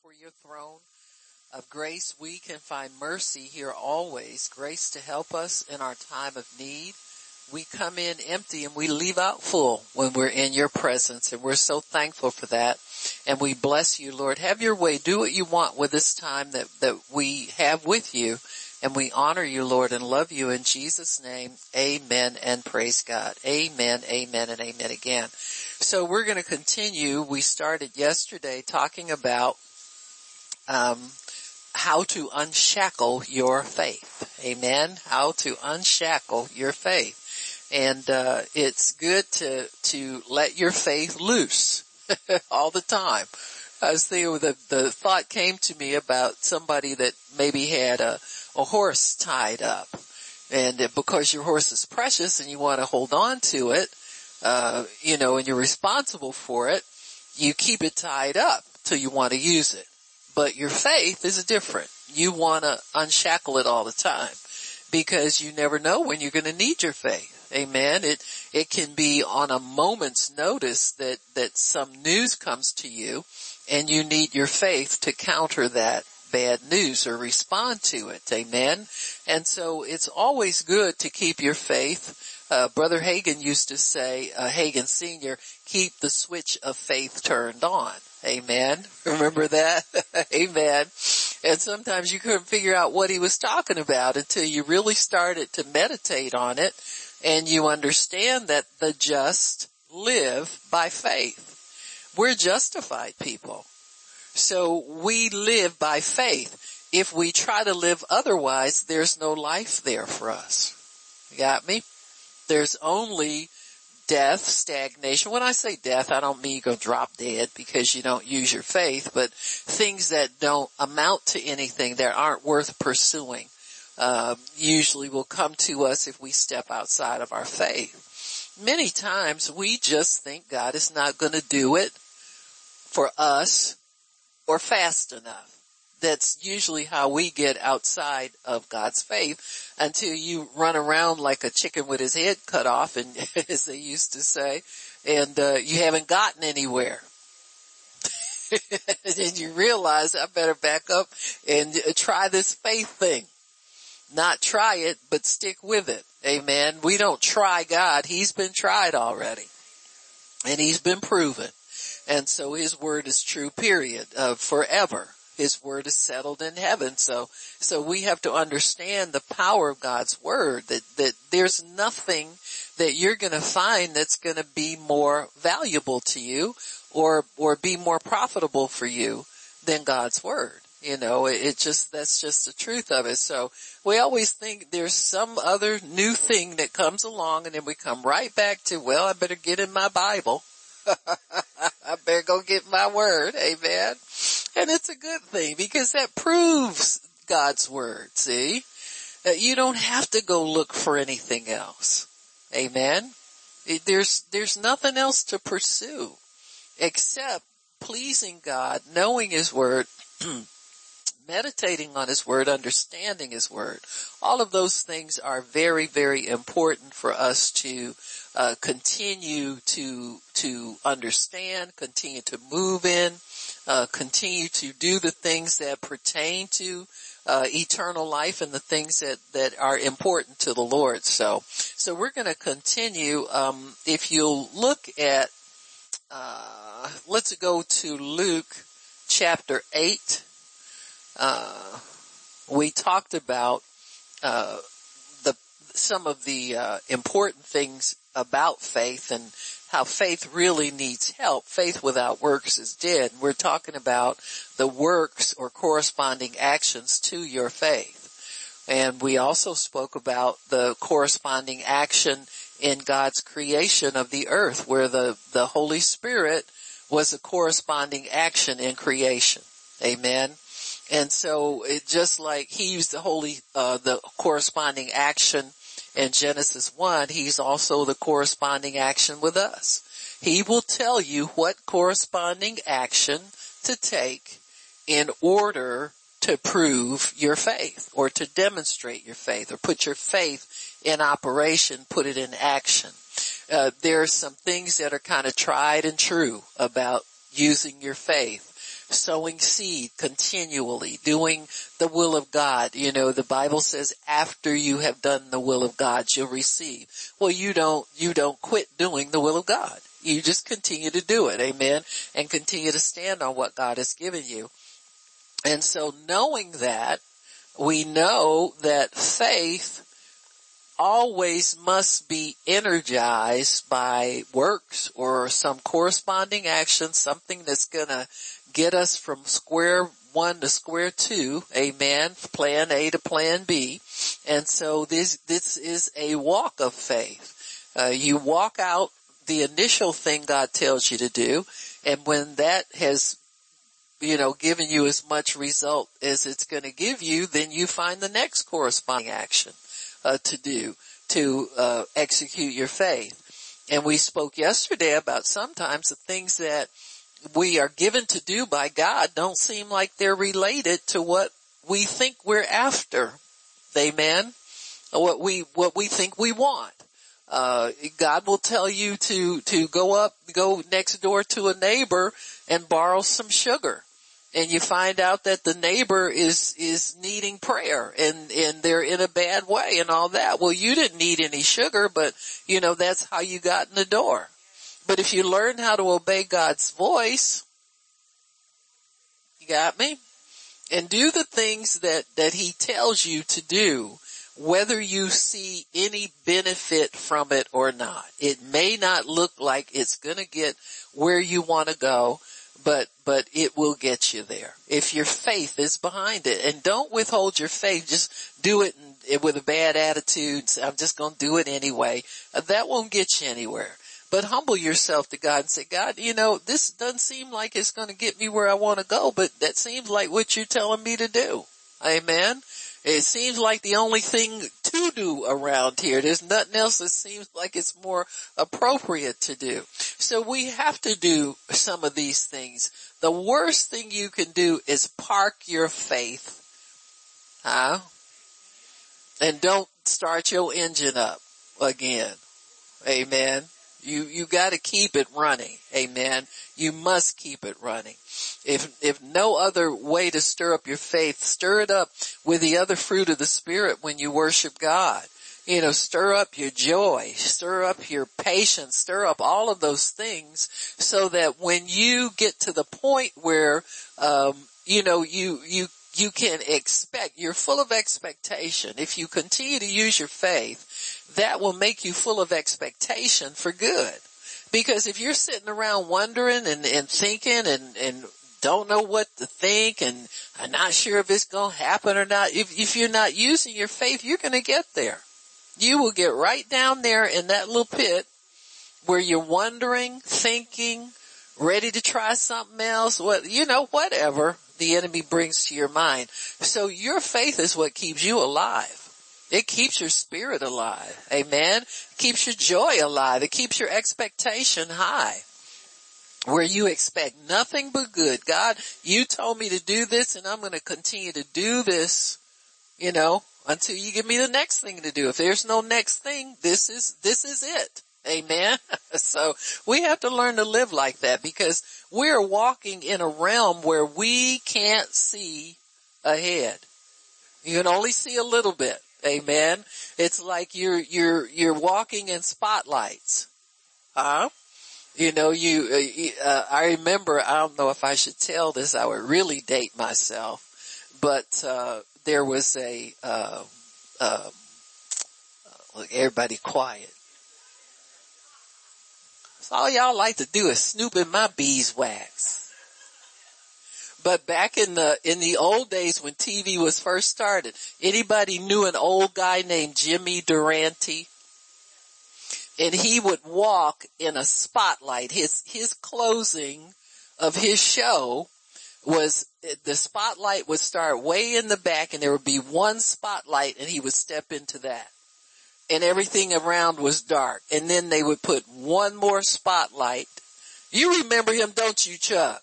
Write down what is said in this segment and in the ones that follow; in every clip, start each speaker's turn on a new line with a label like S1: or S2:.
S1: before your throne of grace. We can find mercy here always, grace to help us in our time of need. We come in empty and we leave out full when we're in your presence and we're so thankful for that. And we bless you, Lord. Have your way. Do what you want with this time that, that we have with you. And we honor you, Lord, and love you in Jesus name. Amen and praise God. Amen, amen, and amen again. So we're going to continue. We started yesterday talking about, um, how to unshackle your faith. Amen. How to unshackle your faith. And, uh, it's good to, to let your faith loose all the time. I was thinking the, the thought came to me about somebody that maybe had a, a horse tied up. And because your horse is precious and you want to hold on to it, uh, you know, and you're responsible for it, you keep it tied up till you want to use it. But your faith is different. You want to unshackle it all the time because you never know when you're going to need your faith. Amen. It, it can be on a moment's notice that, that some news comes to you and you need your faith to counter that bad news or respond to it. Amen. And so it's always good to keep your faith. Uh, Brother Hagin used to say, uh, Hagin Sr., keep the switch of faith turned on. Amen. Remember that? Amen. And sometimes you couldn't figure out what he was talking about until you really started to meditate on it and you understand that the just live by faith. We're justified people. So we live by faith. If we try to live otherwise, there's no life there for us. You got me? There's only death, stagnation. When I say death, I don't mean you go drop dead because you don't use your faith, but things that don't amount to anything that aren't worth pursuing, uh, usually will come to us if we step outside of our faith. Many times we just think God is not going to do it for us or fast enough. That's usually how we get outside of God's faith until you run around like a chicken with his head cut off and as they used to say, and uh, you haven't gotten anywhere. and you realize I better back up and uh, try this faith thing. Not try it, but stick with it. Amen. We don't try God. He's been tried already. And he's been proven. And so his word is true, period, uh, forever. His word is settled in heaven. So, so we have to understand the power of God's word that, that there's nothing that you're going to find that's going to be more valuable to you or, or be more profitable for you than God's word. You know, it, it just, that's just the truth of it. So we always think there's some other new thing that comes along and then we come right back to, well, I better get in my Bible I better go get my word. Amen. And it's a good thing because that proves God's word. See, that you don't have to go look for anything else. Amen. There's, there's nothing else to pursue except pleasing God, knowing his word, meditating on his word, understanding his word. All of those things are very, very important for us to uh, continue to to understand, continue to move in, uh, continue to do the things that pertain to uh, eternal life and the things that that are important to the Lord. So, so we're going to continue. Um, if you'll look at, uh, let's go to Luke chapter eight. Uh, we talked about uh, the some of the important things about faith and how faith really needs help. Faith without works is dead. We're talking about the works or corresponding actions to your faith. And we also spoke about the corresponding action in God's creation of the earth where the, the Holy Spirit was a corresponding action in creation. Amen. And so it just like he used the holy, uh, the corresponding action in Genesis 1, he's also the corresponding action with us. He will tell you what corresponding action to take in order to prove your faith or to demonstrate your faith or put your faith in operation, put it in action. Uh, there are some things that are kind of tried and true about using your faith. Sowing seed continually, doing the will of God. You know, the Bible says after you have done the will of God, you'll receive. Well, you don't, you don't quit doing the will of God. You just continue to do it. Amen. And continue to stand on what God has given you. And so knowing that, we know that faith always must be energized by works or some corresponding action, something that's gonna get us from square one to square two, amen, plan A to plan B. And so this, this is a walk of faith. Uh, you walk out the initial thing God tells you to do, and when that has you know, given you as much result as it's going to give you, then you find the next corresponding action uh, to do to uh, execute your faith. And we spoke yesterday about sometimes the things that we are given to do by God don't seem like they're related to what we think we're after. Amen. What we, what we think we want. Uh, God will tell you to, to go up, go next door to a neighbor and borrow some sugar and you find out that the neighbor is, is needing prayer and, and they're in a bad way and all that. Well, you didn't need any sugar, but you know, that's how you got in the door. But if you learn how to obey God's voice, you got me? And do the things that, that he tells you to do, whether you see any benefit from it or not. It may not look like it's gonna get where you want to go, but, but it will get you there if your faith is behind it and don't withhold your faith. Just do it with a bad attitude. I'm just going to do it anyway. That won't get you anywhere. But humble yourself to God and say, God, you know, this doesn't seem like it's going to get me where I want to go, but that seems like what you're telling me to do. Amen. It seems like the only thing to do around here. There's nothing else that seems like it's more appropriate to do. So we have to do some of these things. The worst thing you can do is park your faith. Huh? And don't start your engine up again. Amen. You, you gotta keep it running. Amen. You must keep it running. If, if no other way to stir up your faith, stir it up with the other fruit of the Spirit when you worship God. You know, stir up your joy, stir up your patience, stir up all of those things so that when you get to the point where, um, you know, you, you you can expect, you're full of expectation. If you continue to use your faith, that will make you full of expectation for good. Because if you're sitting around wondering and, and thinking and, and don't know what to think and I'm not sure if it's going to happen or not, if, if you're not using your faith, you're going to get there. You will get right down there in that little pit where you're wondering, thinking, ready to try something else, what, you know, whatever the enemy brings to your mind. So your faith is what keeps you alive. It keeps your spirit alive. Amen. Keeps your joy alive. It keeps your expectation high. Where you expect nothing but good. God, you told me to do this and I'm going to continue to do this, you know, until you give me the next thing to do. If there's no next thing, this is, this is it. Amen. so we have to learn to live like that because we're walking in a realm where we can't see ahead. You can only see a little bit. Amen. It's like you're, you're, you're walking in spotlights. Huh? You know, you, uh, uh, I remember, I don't know if I should tell this, I would really date myself, but, uh, there was a, uh, look, everybody quiet. So all y'all like to do is snoop in my beeswax. But back in the, in the old days when TV was first started, anybody knew an old guy named Jimmy Durante? And he would walk in a spotlight. His, his closing of his show was the spotlight would start way in the back and there would be one spotlight and he would step into that and everything around was dark. And then they would put one more spotlight. You remember him, don't you, Chuck?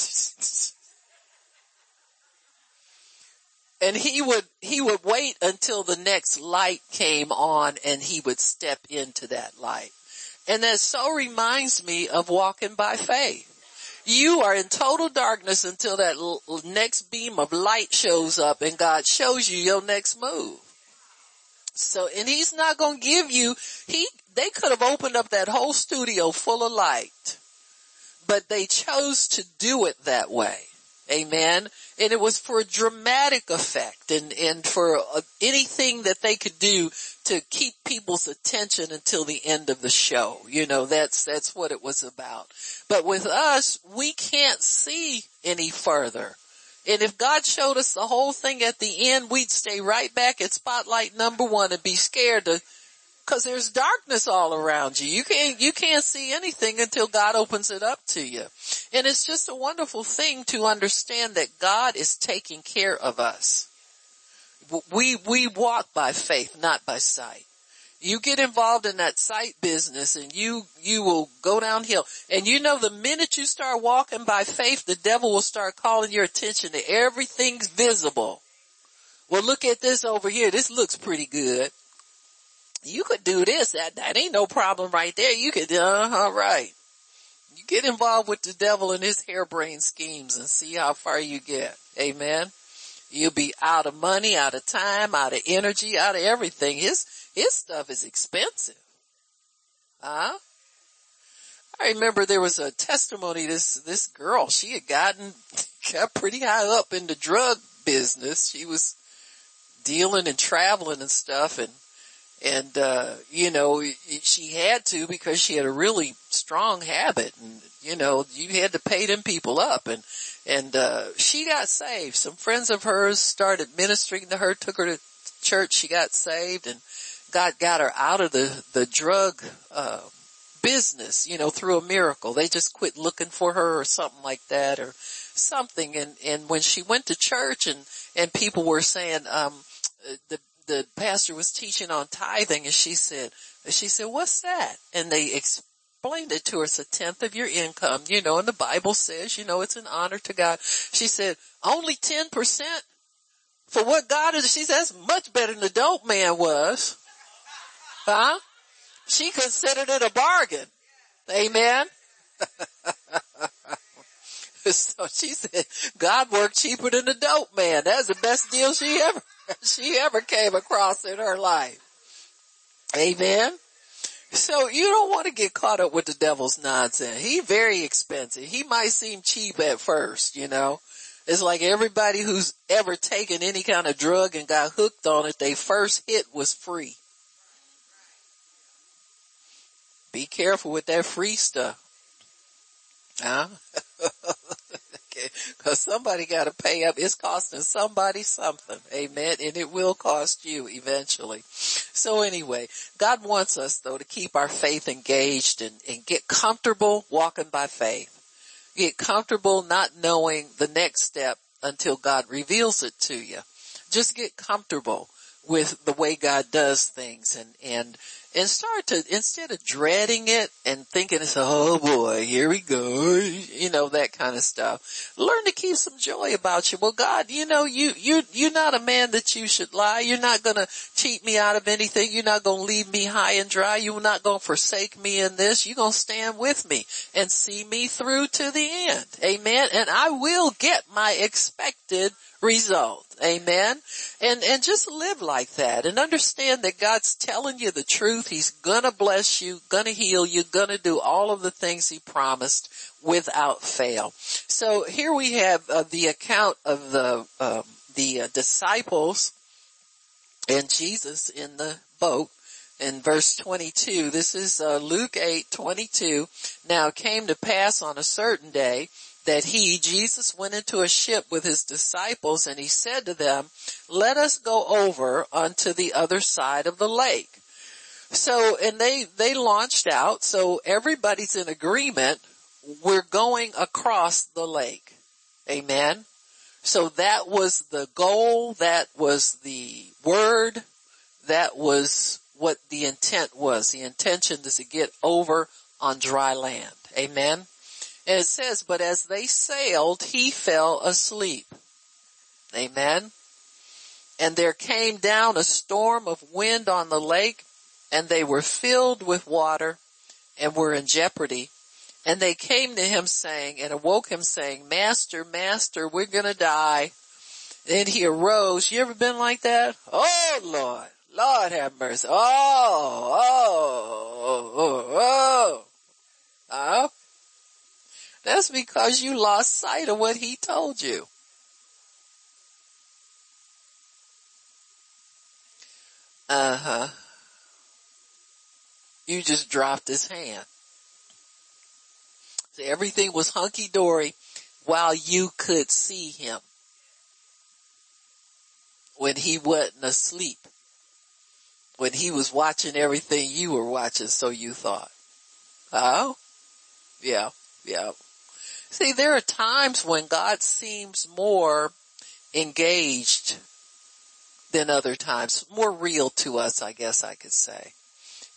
S1: and he would, he would wait until the next light came on and he would step into that light. And that so reminds me of walking by faith. You are in total darkness until that l- next beam of light shows up and God shows you your next move. So, and he's not going to give you, he, they could have opened up that whole studio full of light, but they chose to do it that way. Amen. And it was for a dramatic effect and, and for anything that they could do to keep people's attention until the end of the show. You know, that's, that's what it was about. But with us, we can't see any further. And if God showed us the whole thing at the end, we'd stay right back at spotlight number one and be scared to, cause there's darkness all around you. You can't, you can't see anything until God opens it up to you. And it's just a wonderful thing to understand that God is taking care of us. We, we walk by faith, not by sight. You get involved in that sight business and you, you will go downhill. And you know the minute you start walking by faith, the devil will start calling your attention to everything's visible. Well look at this over here. This looks pretty good. You could do this. That, that ain't no problem right there. You could, uh-huh, right. You get involved with the devil and his harebrained schemes and see how far you get. Amen. You'll be out of money, out of time, out of energy, out of everything. His, his stuff is expensive. Huh? I remember there was a testimony, this, this girl, she had gotten, got pretty high up in the drug business. She was dealing and traveling and stuff and, and, uh, you know, she had to because she had a really strong habit and, you know, you had to pay them people up and, and, uh, she got saved. Some friends of hers started ministering to her, took her to church. She got saved and God got her out of the, the drug, uh, business, you know, through a miracle. They just quit looking for her or something like that or something. And, and when she went to church and, and people were saying, um, the, the pastor was teaching on tithing and she said, she said, what's that? And they explained it to her. It's a tenth of your income, you know, and the Bible says, you know, it's an honor to God. She said, only 10% for what God is. She says, that's much better than the dope man was. Huh? She considered it a bargain. Amen. so she said, God worked cheaper than the dope man. That's the best deal she ever, she ever came across in her life. Amen. So you don't want to get caught up with the devil's nonsense. He very expensive. He might seem cheap at first, you know. It's like everybody who's ever taken any kind of drug and got hooked on it, they first hit was free. Be careful with that free stuff. Huh? okay. Cause somebody gotta pay up. It's costing somebody something. Amen. And it will cost you eventually. So anyway, God wants us though to keep our faith engaged and, and get comfortable walking by faith. Get comfortable not knowing the next step until God reveals it to you. Just get comfortable with the way God does things and, and and start to, instead of dreading it and thinking it's, oh boy, here we go, you know, that kind of stuff. Learn to keep some joy about you. Well, God, you know, you, you, you're not a man that you should lie. You're not gonna cheat me out of anything. You're not gonna leave me high and dry. You're not gonna forsake me in this. You're gonna stand with me and see me through to the end. Amen. And I will get my expected result. Amen. And, and just live like that and understand that God's telling you the truth. He's gonna bless you, gonna heal you, gonna do all of the things He promised without fail. So here we have uh, the account of the, um, the uh, disciples and Jesus in the boat in verse 22. This is uh, Luke 8, 22. Now it came to pass on a certain day that he, Jesus, went into a ship with his disciples and he said to them, let us go over unto the other side of the lake. So, and they, they launched out. So everybody's in agreement. We're going across the lake. Amen. So that was the goal. That was the word. That was what the intent was. The intention is to get over on dry land. Amen. And it says, but as they sailed, he fell asleep. Amen. And there came down a storm of wind on the lake and they were filled with water and were in jeopardy. And they came to him saying, and awoke him saying, Master, Master, we're gonna die. Then he arose. You ever been like that? Oh Lord, Lord have mercy. Oh, oh, oh, oh. Oh. Uh-huh. That's because you lost sight of what he told you. Uh huh. You just dropped his hand. So everything was hunky dory while you could see him when he wasn't asleep, when he was watching everything you were watching, so you thought. Oh, yeah, yeah. See, there are times when God seems more engaged than other times, more real to us, I guess I could say.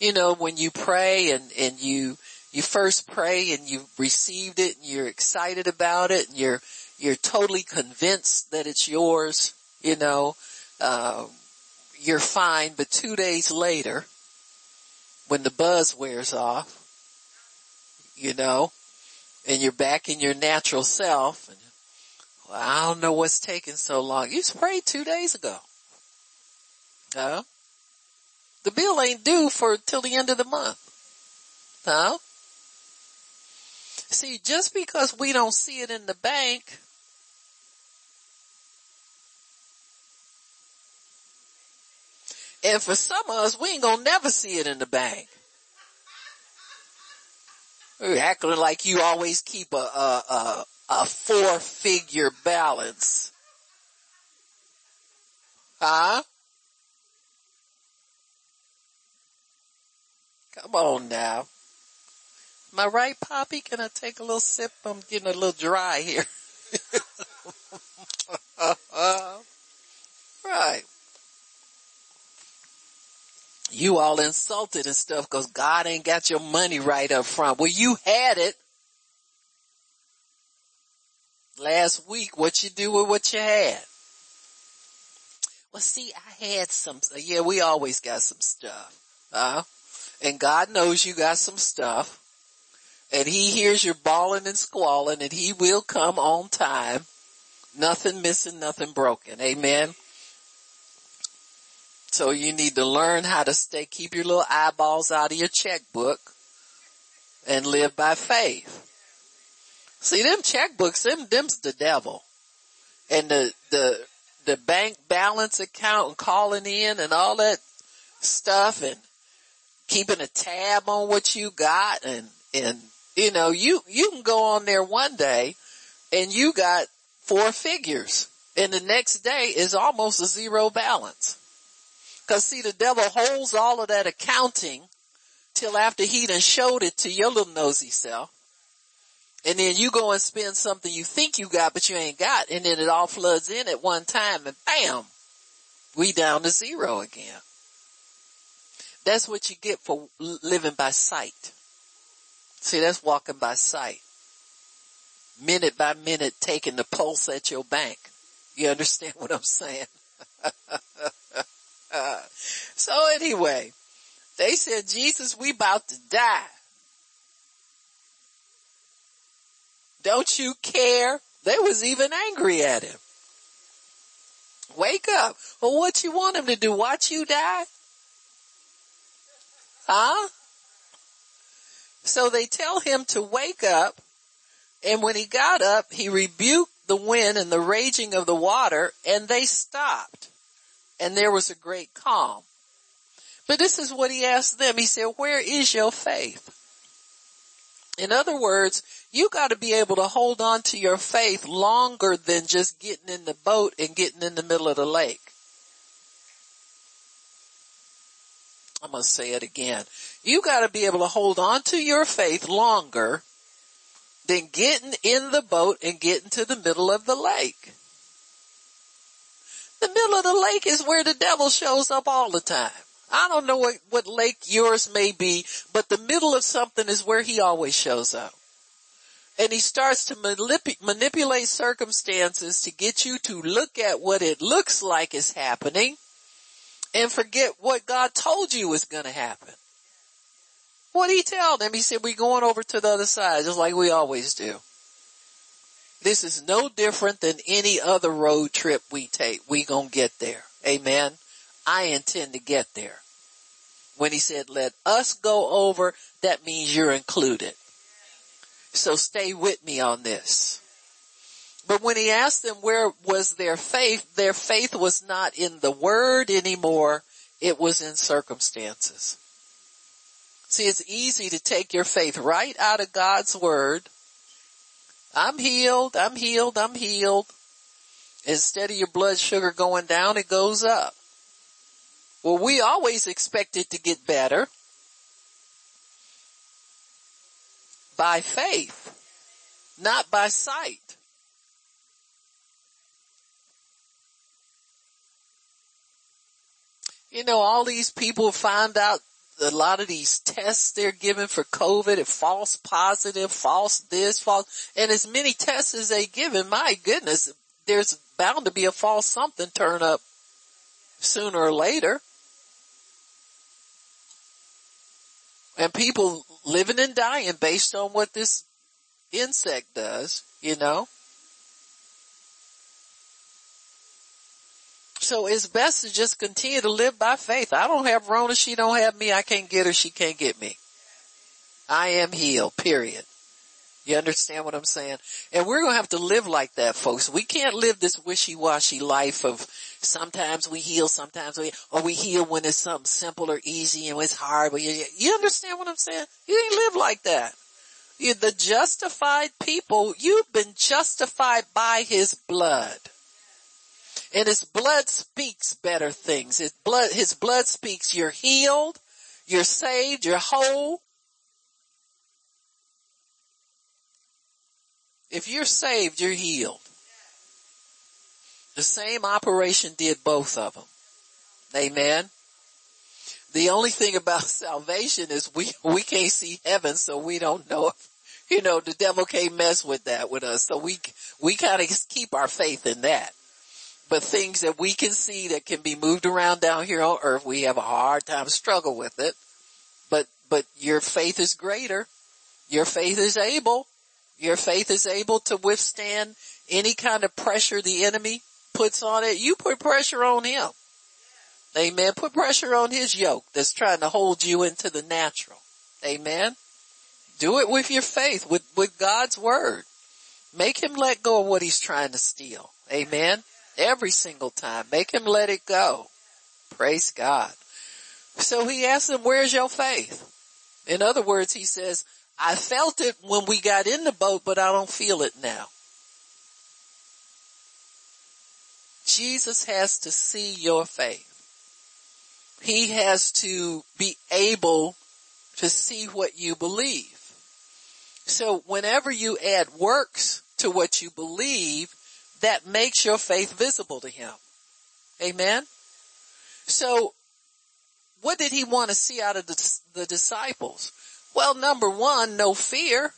S1: You know, when you pray and, and you, you first pray and you received it and you're excited about it and you're, you're totally convinced that it's yours, you know, uh, you're fine, but two days later, when the buzz wears off, you know, and you're back in your natural self, and well, I don't know what's taking so long. You prayed two days ago. Huh? The bill ain't due for till the end of the month. Huh? See, just because we don't see it in the bank, and for some of us, we ain't gonna never see it in the bank. Acting like you always keep a, a, a, a four figure balance. Huh? Come on now. Am I right, Poppy? Can I take a little sip? I'm getting a little dry here. right. You all insulted and stuff because God ain't got your money right up front. Well, you had it last week. What you do with what you had? Well, see, I had some, yeah, we always got some stuff. Huh? And God knows you got some stuff. And he hears your bawling and squalling and he will come on time. Nothing missing, nothing broken. Amen. So you need to learn how to stay, keep your little eyeballs out of your checkbook and live by faith. See them checkbooks, them, them's the devil. And the, the, the bank balance account and calling in and all that stuff and keeping a tab on what you got and, and, you know, you, you can go on there one day and you got four figures and the next day is almost a zero balance. Cause see, the devil holds all of that accounting till after he done showed it to your little nosy self. And then you go and spend something you think you got, but you ain't got. And then it all floods in at one time and bam, we down to zero again. That's what you get for living by sight. See, that's walking by sight. Minute by minute taking the pulse at your bank. You understand what I'm saying? so anyway, they said, Jesus, we about to die. Don't you care? They was even angry at him. Wake up. Well, what you want him to do? Watch you die? Huh? So they tell him to wake up and when he got up, he rebuked the wind and the raging of the water and they stopped and there was a great calm. But this is what he asked them. He said, where is your faith? In other words, you gotta be able to hold on to your faith longer than just getting in the boat and getting in the middle of the lake. I'm going to say it again. You gotta be able to hold on to your faith longer than getting in the boat and getting to the middle of the lake. The middle of the lake is where the devil shows up all the time. I don't know what, what lake yours may be, but the middle of something is where he always shows up. And he starts to manip- manipulate circumstances to get you to look at what it looks like is happening and forget what God told you was going to happen. What he tell them? He said, we're going over to the other side, just like we always do. This is no different than any other road trip we take. We gonna get there. Amen. I intend to get there. When he said, let us go over, that means you're included. So stay with me on this. But when he asked them where was their faith, their faith was not in the word anymore. It was in circumstances. See, it's easy to take your faith right out of God's word. I'm healed, I'm healed, I'm healed. Instead of your blood sugar going down, it goes up. Well, we always expect it to get better by faith, not by sight. You know, all these people find out a lot of these tests they're giving for COVID, a false positive, false this, false, and as many tests as they given, my goodness, there's bound to be a false something turn up sooner or later. And people living and dying based on what this insect does, you know. So it's best to just continue to live by faith. I don't have Rona. She don't have me. I can't get her. She can't get me. I am healed, period. You understand what I'm saying? And we're going to have to live like that, folks. We can't live this wishy-washy life of sometimes we heal, sometimes we, or we heal when it's something simple or easy and it's hard. But you, you understand what I'm saying? You ain't live like that. You, the justified people, you've been justified by his blood. And his blood speaks better things. His blood, his blood speaks you're healed, you're saved, you're whole. If you're saved, you're healed. The same operation did both of them. Amen. The only thing about salvation is we, we can't see heaven, so we don't know if, you know, the devil can't mess with that with us. So we, we kind of keep our faith in that but things that we can see that can be moved around down here on earth, we have a hard time struggle with it. But, but your faith is greater. Your faith is able. Your faith is able to withstand any kind of pressure the enemy puts on it. You put pressure on him. Amen. Put pressure on his yoke that's trying to hold you into the natural. Amen. Do it with your faith, with, with God's word. Make him let go of what he's trying to steal. Amen. Every single time. Make him let it go. Praise God. So he asked him, where's your faith? In other words, he says, I felt it when we got in the boat, but I don't feel it now. Jesus has to see your faith. He has to be able to see what you believe. So whenever you add works to what you believe, that makes your faith visible to him. Amen. So what did he want to see out of the, the disciples? Well, number one, no fear.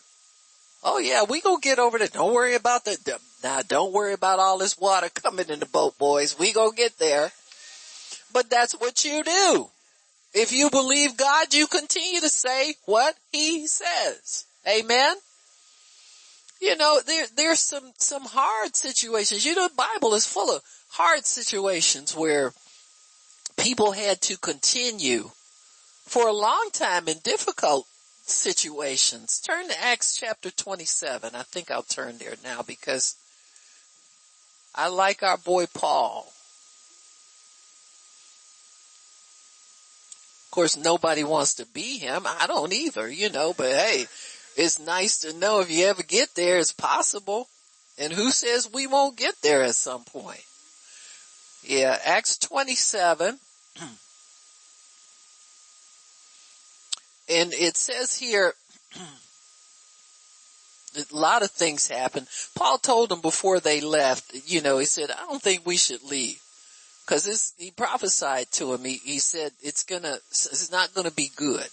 S1: Oh yeah, we gonna get over there. Don't worry about that. Now don't worry about all this water coming in the boat, boys. We gonna get there. But that's what you do. If you believe God, you continue to say what he says. Amen you know, there, there's some, some hard situations. You know, the Bible is full of hard situations where people had to continue for a long time in difficult situations. Turn to Acts chapter 27. I think I'll turn there now because I like our boy Paul. Of course, nobody wants to be him. I don't either, you know, but hey, it's nice to know if you ever get there, it's possible. And who says we won't get there at some point? Yeah, Acts 27. and it says here, a lot of things happened. Paul told them before they left, you know, he said, I don't think we should leave. Cause he prophesied to him. He, he said, it's gonna, it's not gonna be good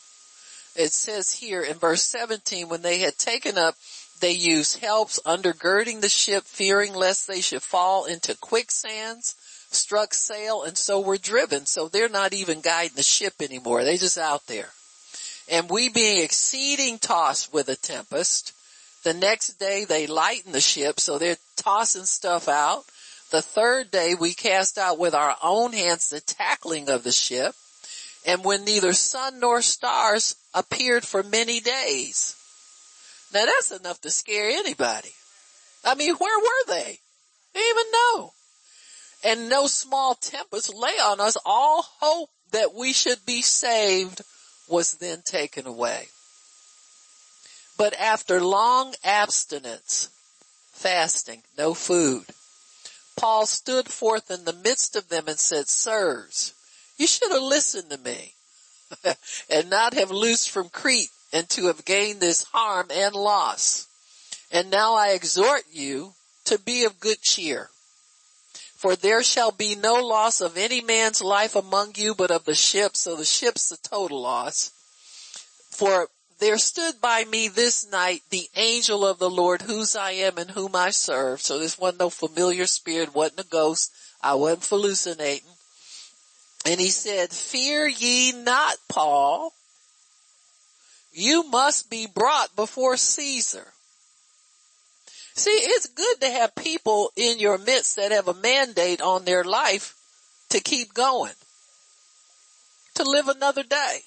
S1: it says here in verse 17, when they had taken up, they used helps undergirding the ship, fearing lest they should fall into quicksands, struck sail, and so were driven. So they're not even guiding the ship anymore. They just out there. And we being exceeding tossed with a tempest, the next day they lighten the ship, so they're tossing stuff out. The third day we cast out with our own hands the tackling of the ship. And when neither sun nor stars appeared for many days. Now that's enough to scare anybody. I mean, where were they? They even know. And no small tempest lay on us. All hope that we should be saved was then taken away. But after long abstinence, fasting, no food, Paul stood forth in the midst of them and said, Sirs, you should have listened to me and not have loosed from Crete and to have gained this harm and loss. And now I exhort you to be of good cheer. For there shall be no loss of any man's life among you, but of the ship. So the ship's the total loss. For there stood by me this night the angel of the Lord whose I am and whom I serve. So this wasn't no familiar spirit, wasn't a ghost. I wasn't hallucinating. And he said, fear ye not, Paul. You must be brought before Caesar. See, it's good to have people in your midst that have a mandate on their life to keep going, to live another day.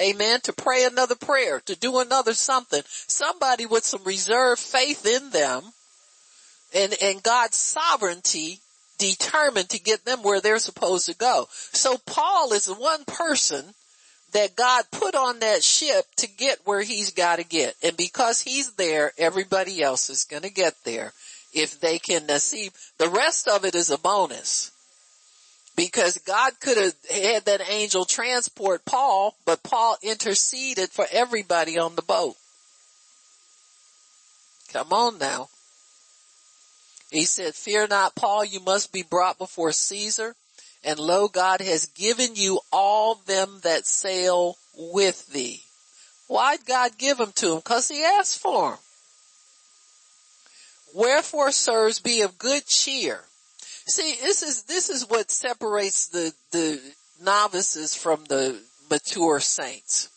S1: Amen. To pray another prayer, to do another something. Somebody with some reserved faith in them and, and God's sovereignty determined to get them where they're supposed to go. So Paul is the one person that God put on that ship to get where he's got to get. And because he's there, everybody else is going to get there if they can see. The rest of it is a bonus because God could have had that angel transport Paul, but Paul interceded for everybody on the boat. Come on now. He said, fear not Paul, you must be brought before Caesar. And lo, God has given you all them that sail with thee. Why'd God give them to him? Cause he asked for them. Wherefore, sirs, be of good cheer. See, this is, this is what separates the, the novices from the mature saints.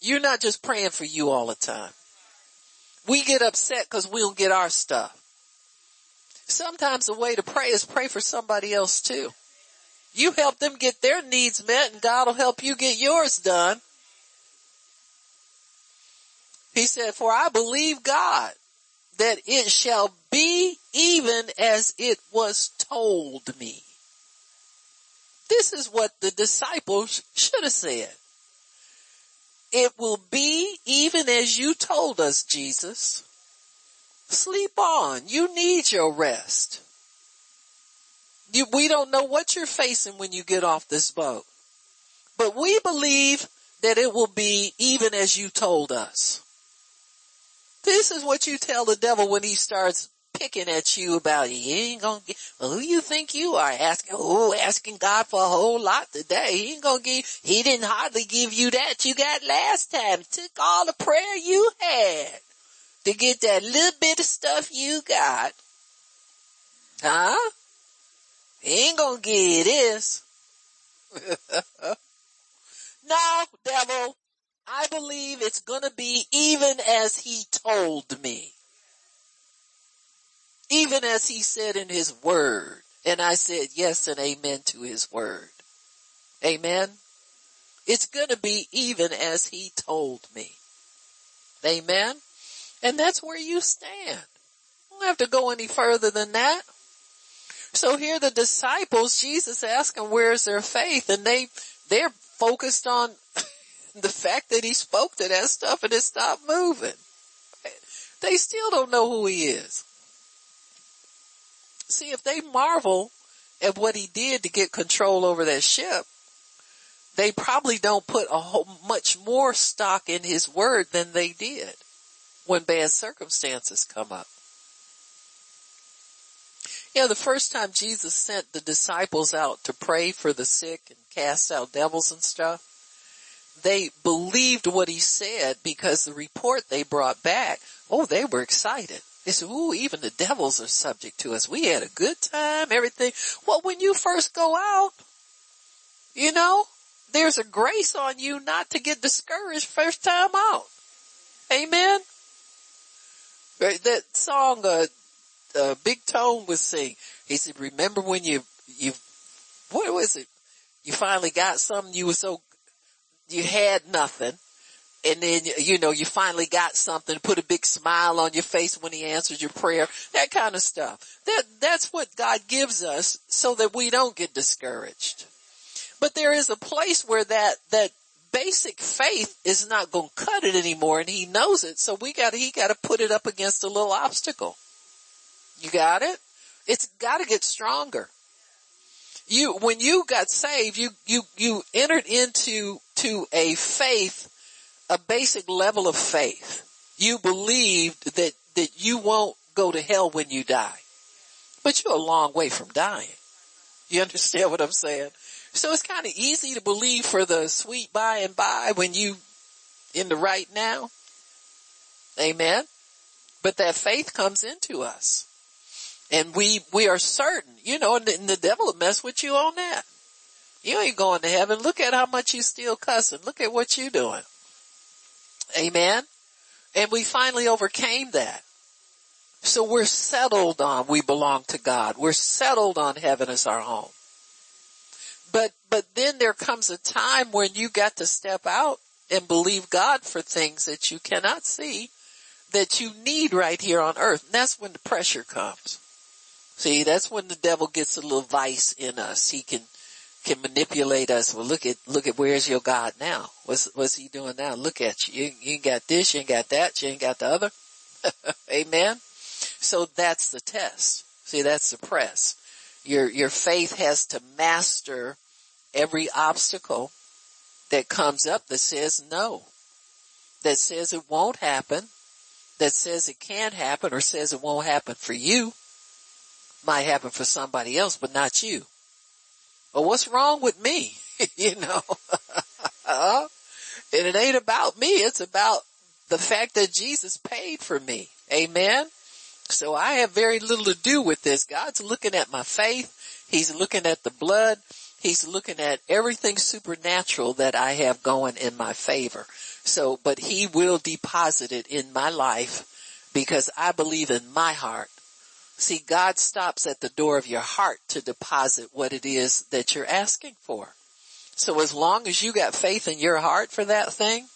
S1: You're not just praying for you all the time. We get upset cause we don't get our stuff. Sometimes the way to pray is pray for somebody else too. You help them get their needs met and God will help you get yours done. He said, for I believe God that it shall be even as it was told me. This is what the disciples should have said. It will be even as you told us, Jesus. Sleep on. You need your rest. You, we don't know what you're facing when you get off this boat, but we believe that it will be even as you told us. This is what you tell the devil when he starts picking at you about he ain't gonna get, well, who you think you are asking, oh, asking God for a whole lot today. He ain't gonna give, he didn't hardly give you that you got last time. Took all the prayer you had to get that little bit of stuff you got. Huh? Ain't gonna get this. no, devil. I believe it's gonna be even as he told me. Even as he said in his word. And I said yes and amen to his word. Amen. It's gonna be even as he told me. Amen. And that's where you stand. You don't have to go any further than that. So here the disciples, Jesus asking where's their faith and they, they're focused on the fact that he spoke to that stuff and it stopped moving. They still don't know who he is. See, if they marvel at what he did to get control over that ship, they probably don't put a whole much more stock in his word than they did when bad circumstances come up. Yeah, the first time Jesus sent the disciples out to pray for the sick and cast out devils and stuff, they believed what he said because the report they brought back, oh, they were excited. They said, ooh, even the devils are subject to us. We had a good time, everything. Well, when you first go out, you know, there's a grace on you not to get discouraged first time out. Amen. That song, uh, uh, Big Tone was sing. He said, remember when you, you, what was it? You finally got something you were so, you had nothing. And then, you know, you finally got something, put a big smile on your face when he answers your prayer, that kind of stuff. That, that's what God gives us so that we don't get discouraged. But there is a place where that, that basic faith is not going to cut it anymore and he knows it. So we got, he got to put it up against a little obstacle. You got it? It's got to get stronger. You, when you got saved, you, you, you entered into, to a faith, a basic level of faith. You believed that, that you won't go to hell when you die. But you're a long way from dying. You understand what I'm saying? So it's kind of easy to believe for the sweet by and by when you in the right now. Amen. But that faith comes into us. And we, we are certain, you know, and the, and the devil will mess with you on that. You ain't going to heaven. Look at how much you still cussing. Look at what you doing. Amen. And we finally overcame that. So we're settled on we belong to God. We're settled on heaven as our home. But, then there comes a time when you got to step out and believe God for things that you cannot see that you need right here on earth. And that's when the pressure comes. See, that's when the devil gets a little vice in us. He can, can manipulate us. Well, look at, look at where's your God now? What's, what's he doing now? Look at you. You, you ain't got this, you ain't got that, you ain't got the other. Amen. So that's the test. See, that's the press. Your, your faith has to master every obstacle that comes up that says no, that says it won't happen, that says it can't happen or says it won't happen for you, might happen for somebody else, but not you. Well, what's wrong with me? you know, and it ain't about me. It's about the fact that Jesus paid for me. Amen. So I have very little to do with this. God's looking at my faith. He's looking at the blood. He's looking at everything supernatural that I have going in my favor. So, but he will deposit it in my life because I believe in my heart. See, God stops at the door of your heart to deposit what it is that you're asking for. So as long as you got faith in your heart for that thing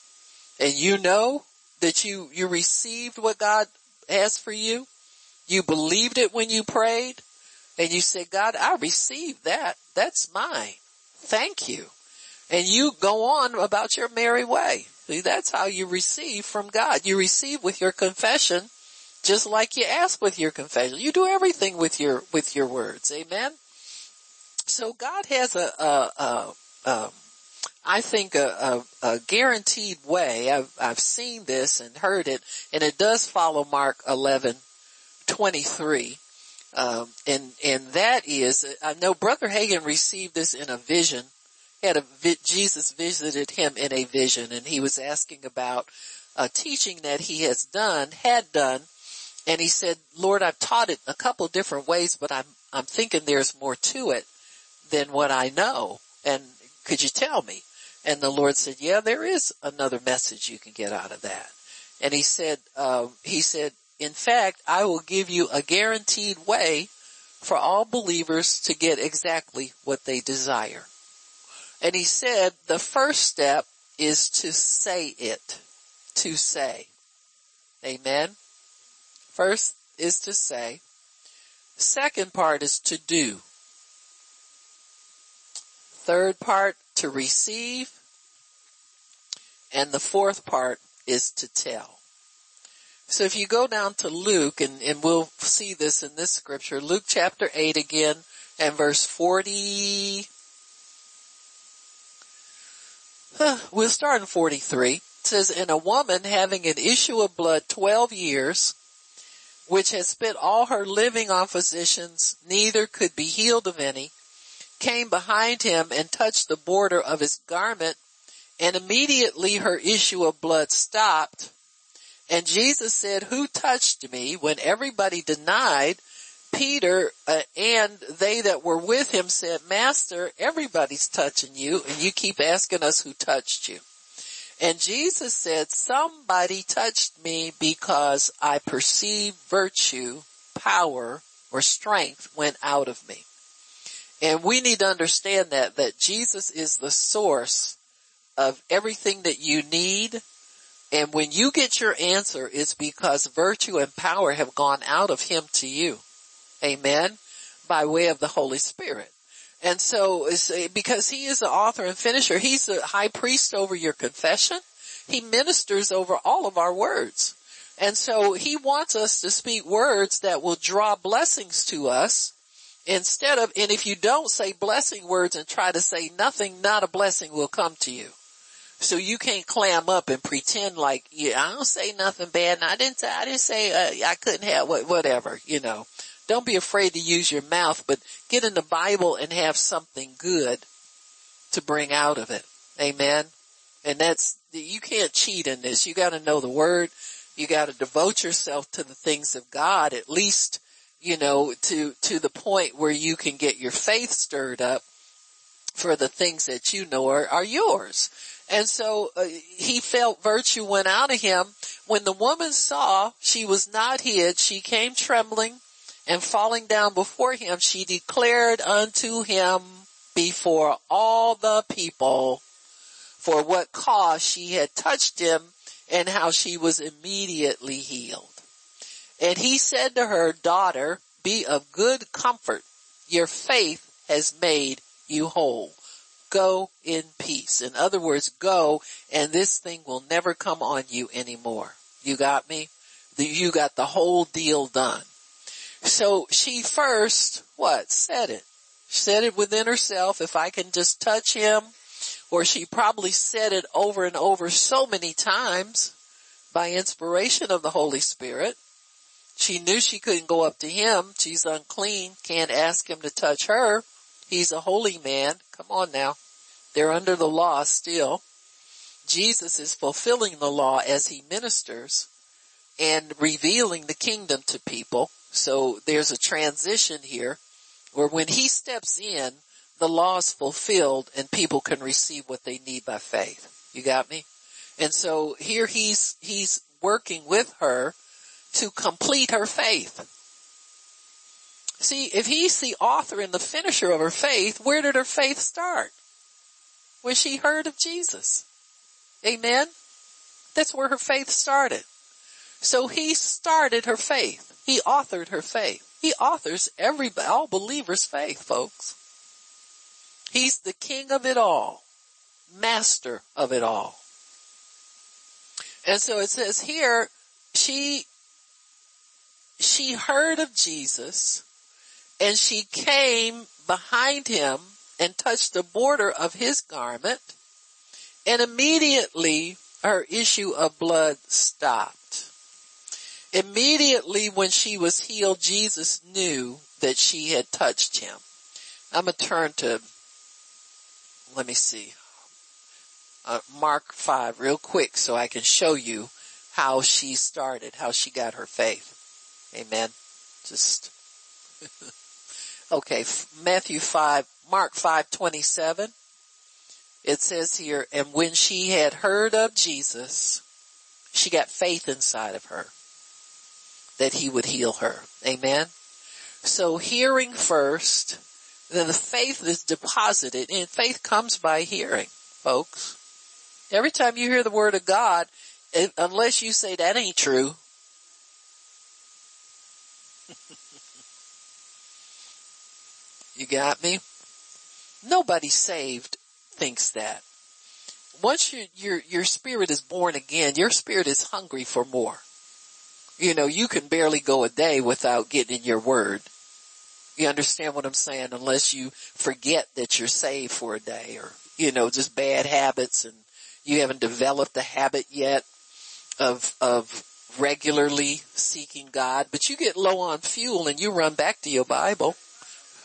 S1: and you know that you, you received what God has for you, you believed it when you prayed, and you say, God, I received that. That's mine. Thank you. And you go on about your merry way. See, that's how you receive from God. You receive with your confession, just like you ask with your confession. You do everything with your, with your words. Amen. So God has a, a, a, a I think a, a, a, guaranteed way. I've, I've seen this and heard it, and it does follow Mark 11, 23. Um, and, and that is, I know Brother Hagin received this in a vision. Had a, Jesus visited him in a vision and he was asking about a teaching that he has done, had done. And he said, Lord, I've taught it a couple different ways, but I'm, I'm thinking there's more to it than what I know. And could you tell me? And the Lord said, yeah, there is another message you can get out of that. And he said, uh, he said, in fact, I will give you a guaranteed way for all believers to get exactly what they desire. And he said the first step is to say it. To say. Amen. First is to say. Second part is to do. Third part to receive. And the fourth part is to tell. So if you go down to Luke, and, and we'll see this in this scripture, Luke chapter 8 again, and verse 40, we'll start in 43. It says, and a woman having an issue of blood 12 years, which had spent all her living on physicians, neither could be healed of any, came behind him and touched the border of his garment, and immediately her issue of blood stopped, and Jesus said, who touched me when everybody denied, Peter uh, and they that were with him said, Master, everybody's touching you and you keep asking us who touched you. And Jesus said, somebody touched me because I perceived virtue, power, or strength went out of me. And we need to understand that, that Jesus is the source of everything that you need. And when you get your answer, it's because virtue and power have gone out of him to you. Amen. By way of the Holy Spirit. And so because he is the author and finisher, he's the high priest over your confession. He ministers over all of our words. And so he wants us to speak words that will draw blessings to us instead of, and if you don't say blessing words and try to say nothing, not a blessing will come to you. So you can't clam up and pretend like, yeah, I don't say nothing bad. And I didn't, say, I didn't say, uh, I couldn't have whatever, you know. Don't be afraid to use your mouth, but get in the Bible and have something good to bring out of it. Amen. And that's, you can't cheat in this. You gotta know the word. You gotta devote yourself to the things of God, at least, you know, to, to the point where you can get your faith stirred up for the things that you know are, are yours. And so uh, he felt virtue went out of him. When the woman saw she was not hid, she came trembling and falling down before him, she declared unto him before all the people for what cause she had touched him and how she was immediately healed. And he said to her, daughter, be of good comfort. Your faith has made you whole. Go in peace. In other words, go and this thing will never come on you anymore. You got me? You got the whole deal done. So she first, what, said it. She Said it within herself, if I can just touch him, or she probably said it over and over so many times by inspiration of the Holy Spirit. She knew she couldn't go up to him. She's unclean. Can't ask him to touch her. He's a holy man. Come on now. They're under the law still. Jesus is fulfilling the law as he ministers and revealing the kingdom to people. So there's a transition here where when he steps in, the law is fulfilled and people can receive what they need by faith. You got me? And so here he's, he's working with her to complete her faith. See, if he's the author and the finisher of her faith, where did her faith start? When she heard of Jesus. Amen? That's where her faith started. So he started her faith. He authored her faith. He authors every, all believers faith, folks. He's the king of it all, master of it all. And so it says here, she, she heard of Jesus and she came behind him and touched the border of his garment and immediately her issue of blood stopped. Immediately when she was healed, Jesus knew that she had touched him. I'm going to turn to, let me see, uh, Mark 5 real quick so I can show you how she started, how she got her faith. Amen. Just, okay, Matthew 5, Mark 5:27 It says here, and when she had heard of Jesus, she got faith inside of her that he would heal her. Amen. So hearing first, then the faith is deposited and faith comes by hearing, folks. Every time you hear the word of God, unless you say that ain't true, you got me? Nobody saved thinks that. Once your, your, your spirit is born again, your spirit is hungry for more. You know, you can barely go a day without getting in your word. You understand what I'm saying? Unless you forget that you're saved for a day or, you know, just bad habits and you haven't developed the habit yet of, of regularly seeking God, but you get low on fuel and you run back to your Bible.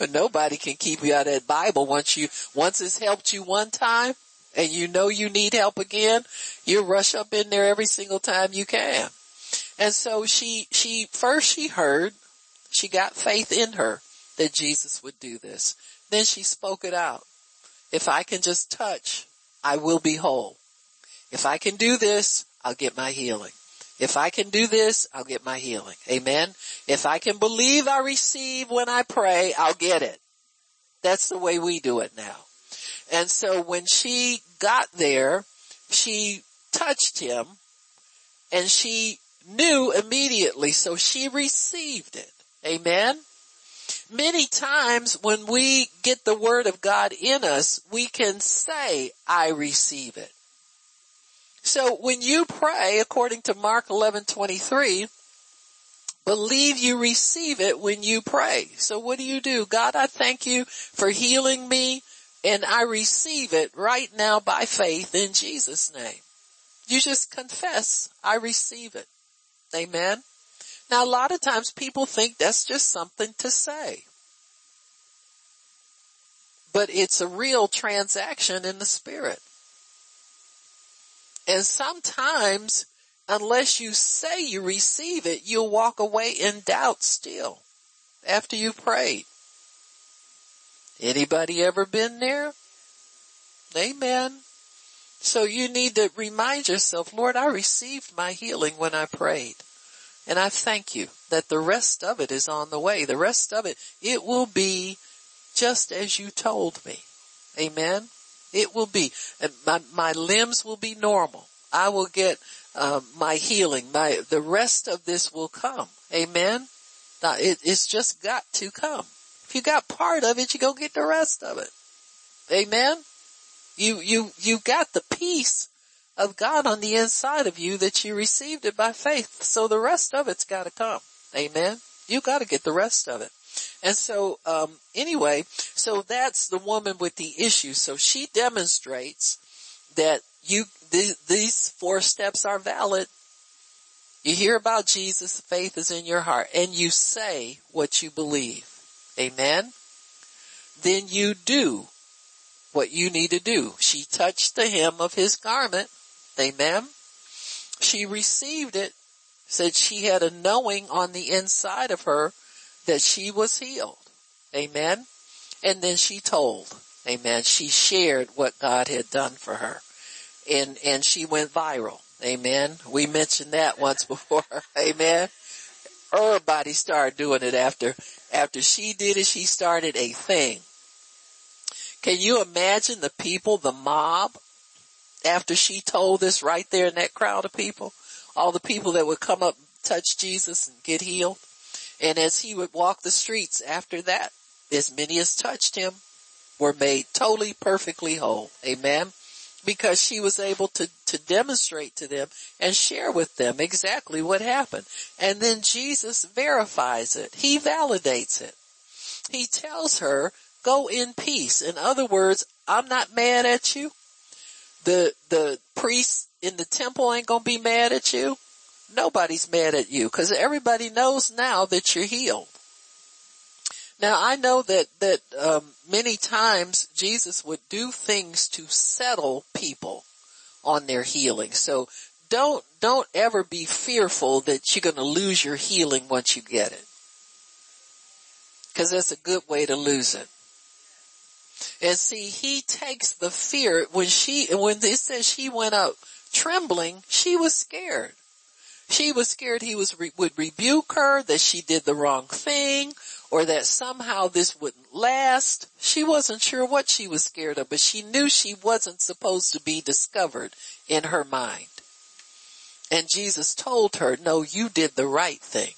S1: Nobody can keep you out of that Bible once you, once it's helped you one time and you know you need help again, you rush up in there every single time you can. And so she, she, first she heard, She got faith in her that Jesus would do this. Then she spoke it out. If I can just touch, I will be whole. If I can do this, I'll get my healing. If I can do this, I'll get my healing. Amen. If I can believe I receive when I pray, I'll get it. That's the way we do it now. And so when she got there, she touched him and she knew immediately. So she received it. Amen. Many times when we get the word of God in us, we can say, I receive it. So when you pray, according to Mark 11, 23, believe you receive it when you pray. So what do you do? God, I thank you for healing me and I receive it right now by faith in Jesus name. You just confess, I receive it. Amen. Now a lot of times people think that's just something to say. But it's a real transaction in the spirit. And sometimes unless you say you receive it, you'll walk away in doubt still after you prayed. Anybody ever been there? Amen. So you need to remind yourself, Lord, I received my healing when I prayed. And I thank you that the rest of it is on the way. The rest of it, it will be just as you told me. Amen. It will be. My, my limbs will be normal. I will get uh, my healing. My the rest of this will come. Amen. Now, it, it's just got to come. If you got part of it, you go get the rest of it. Amen. You you you got the peace of God on the inside of you that you received it by faith. So the rest of it's got to come. Amen. You got to get the rest of it. And so, um, anyway, so that's the woman with the issue. So she demonstrates that you, th- these four steps are valid. You hear about Jesus, faith is in your heart, and you say what you believe. Amen? Then you do what you need to do. She touched the hem of his garment. Amen? She received it, said she had a knowing on the inside of her that she was healed. Amen? And then she told. Amen. She shared what God had done for her and, and she went viral. Amen. We mentioned that once before. Amen. Everybody started doing it after, after she did it, she started a thing. Can you imagine the people, the mob, after she told this right there in that crowd of people? All the people that would come up, touch Jesus and get healed. And as he would walk the streets after that, as many as touched him were made totally perfectly whole. Amen because she was able to, to demonstrate to them and share with them exactly what happened. And then Jesus verifies it. He validates it. He tells her, go in peace. In other words, I'm not mad at you. The, the priests in the temple ain't gonna be mad at you. Nobody's mad at you because everybody knows now that you're healed. Now I know that, that, um, many times Jesus would do things to settle people on their healing. So don't, don't ever be fearful that you're going to lose your healing once you get it. Cause that's a good way to lose it. And see, he takes the fear when she, when it says she went up trembling, she was scared. She was scared he was, would rebuke her, that she did the wrong thing, or that somehow this wouldn't last. She wasn't sure what she was scared of, but she knew she wasn't supposed to be discovered in her mind. And Jesus told her, no, you did the right thing.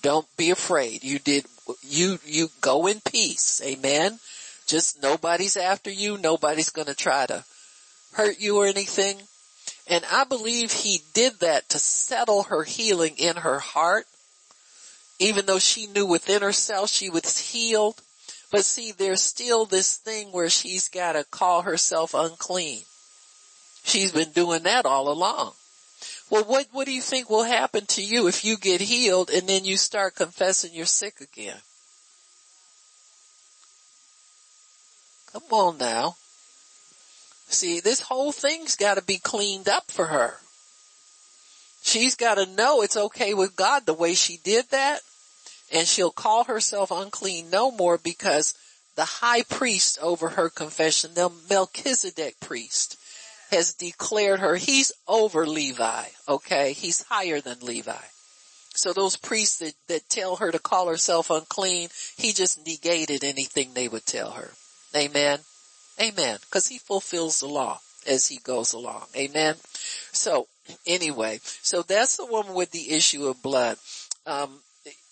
S1: Don't be afraid. You did, you, you go in peace. Amen. Just nobody's after you. Nobody's going to try to hurt you or anything. And I believe he did that to settle her healing in her heart even though she knew within herself she was healed. But see, there's still this thing where she's gotta call herself unclean. She's been doing that all along. Well, what, what do you think will happen to you if you get healed and then you start confessing you're sick again? Come on now. See, this whole thing's gotta be cleaned up for her. She's got to know it's okay with God the way she did that. and she'll call herself unclean no more because the high priest over her confession, the Melchizedek priest, has declared her, he's over Levi, okay? He's higher than Levi. So those priests that, that tell her to call herself unclean, he just negated anything they would tell her. Amen. Amen. Cause he fulfills the law as he goes along. Amen. So anyway, so that's the woman with the issue of blood. Um,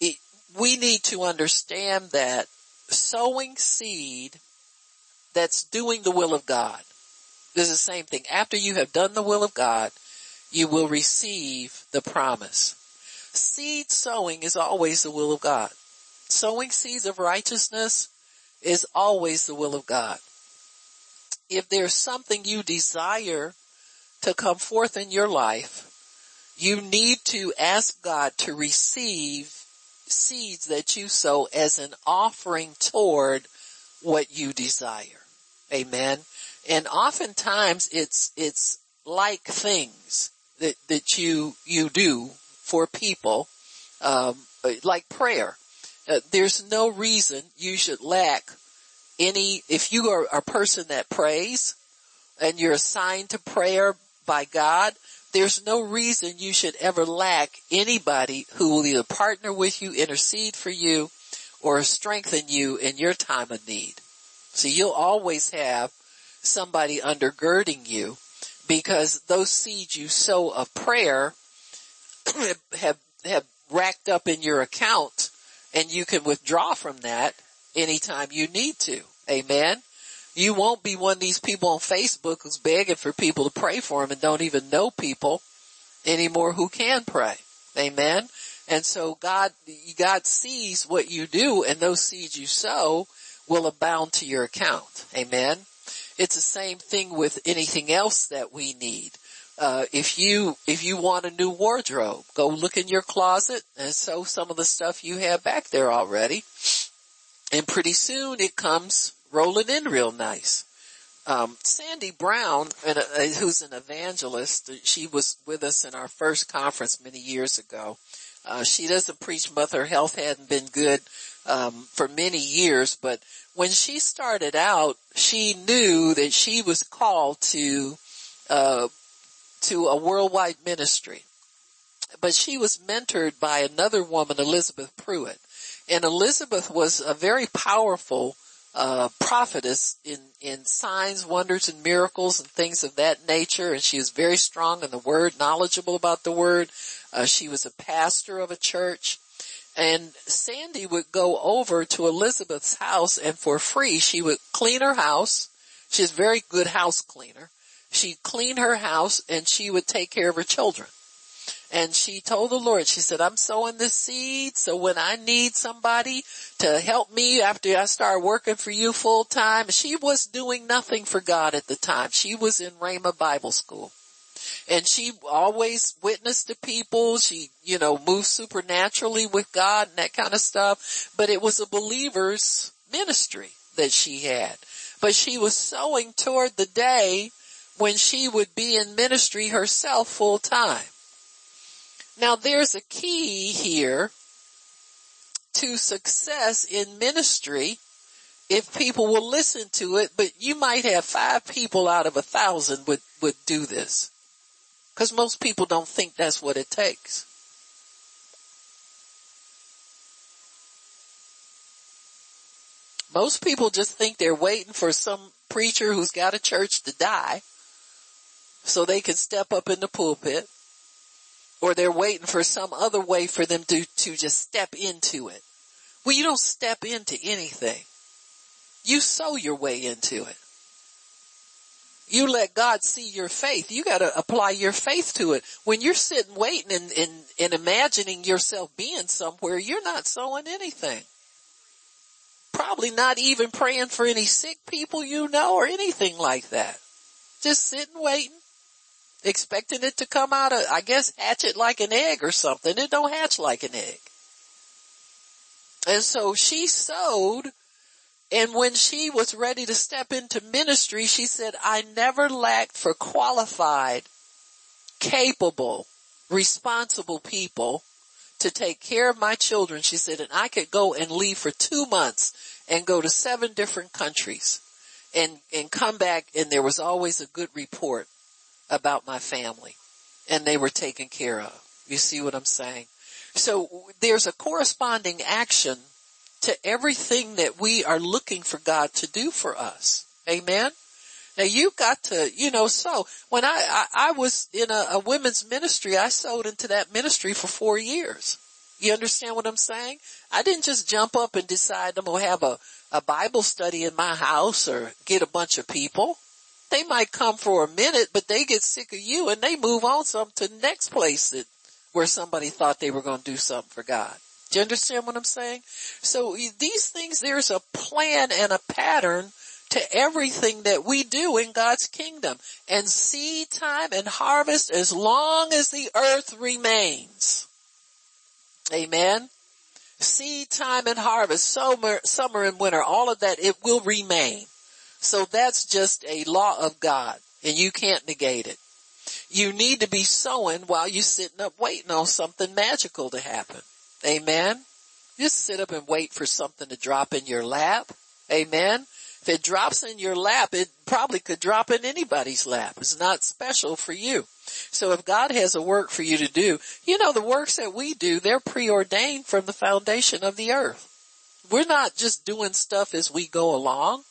S1: it, we need to understand that sowing seed that's doing the will of God is the same thing. After you have done the will of God, you will receive the promise. Seed sowing is always the will of God. Sowing seeds of righteousness is always the will of God. If there's something you desire to come forth in your life, you need to ask God to receive seeds that you sow as an offering toward what you desire. Amen. And oftentimes it's, it's like things that, that you, you do for people, um, like prayer. Uh, there's no reason you should lack any, if you are a person that prays and you're assigned to prayer by God, there's no reason you should ever lack anybody who will either partner with you, intercede for you, or strengthen you in your time of need. So you'll always have somebody undergirding you because those seeds you sow of prayer have, have racked up in your account and you can withdraw from that anytime you need to. Amen. You won't be one of these people on Facebook who's begging for people to pray for them and don't even know people anymore who can pray. Amen. And so God, God sees what you do and those seeds you sow will abound to your account. Amen. It's the same thing with anything else that we need. Uh, if you, if you want a new wardrobe, go look in your closet and sow some of the stuff you have back there already. And pretty soon it comes rolling in real nice. Um, Sandy Brown, uh, who's an evangelist, she was with us in our first conference many years ago. Uh, she doesn't preach much. Her health hadn't been good um, for many years, but when she started out, she knew that she was called to uh, to a worldwide ministry. But she was mentored by another woman, Elizabeth Pruitt, and Elizabeth was a very powerful uh, prophetess in, in signs, wonders, and miracles and things of that nature. And she was very strong in the word, knowledgeable about the word. Uh, she was a pastor of a church. And Sandy would go over to Elizabeth's house and for free she would clean her house. She's a very good house cleaner. She'd clean her house and she would take care of her children. And she told the Lord, she said, I'm sowing this seed so when I need somebody to help me after I start working for you full time, she was doing nothing for God at the time. She was in Rhema Bible School. And she always witnessed to people. She, you know, moved supernaturally with God and that kind of stuff. But it was a believer's ministry that she had. But she was sowing toward the day when she would be in ministry herself full time. Now there's a key here to success in ministry if people will listen to it, but you might have five people out of a thousand would, would do this. Cause most people don't think that's what it takes. Most people just think they're waiting for some preacher who's got a church to die so they can step up in the pulpit or they're waiting for some other way for them to, to just step into it. Well, you don't step into anything. You sow your way into it. You let God see your faith. You gotta apply your faith to it. When you're sitting waiting and, and, and imagining yourself being somewhere, you're not sowing anything. Probably not even praying for any sick people you know or anything like that. Just sitting waiting expecting it to come out of, I guess hatch it like an egg or something. It don't hatch like an egg. And so she sowed and when she was ready to step into ministry, she said, I never lacked for qualified, capable, responsible people to take care of my children. She said, and I could go and leave for two months and go to seven different countries and, and come back and there was always a good report about my family and they were taken care of. You see what I'm saying? So there's a corresponding action to everything that we are looking for God to do for us. Amen. Now you got to, you know, so when I, I, I was in a, a women's ministry, I sowed into that ministry for four years. You understand what I'm saying? I didn't just jump up and decide I'm going to have a, a Bible study in my house or get a bunch of people. They might come for a minute, but they get sick of you and they move on some to the next place that, where somebody thought they were going to do something for God. Do you understand what I'm saying? So these things, there's a plan and a pattern to everything that we do in God's kingdom. And seed time and harvest as long as the earth remains. Amen. Seed time and harvest, summer, summer and winter, all of that, it will remain. So that's just a law of God and you can't negate it. You need to be sowing while you're sitting up waiting on something magical to happen. Amen. Just sit up and wait for something to drop in your lap. Amen. If it drops in your lap, it probably could drop in anybody's lap. It's not special for you. So if God has a work for you to do, you know, the works that we do, they're preordained from the foundation of the earth. We're not just doing stuff as we go along.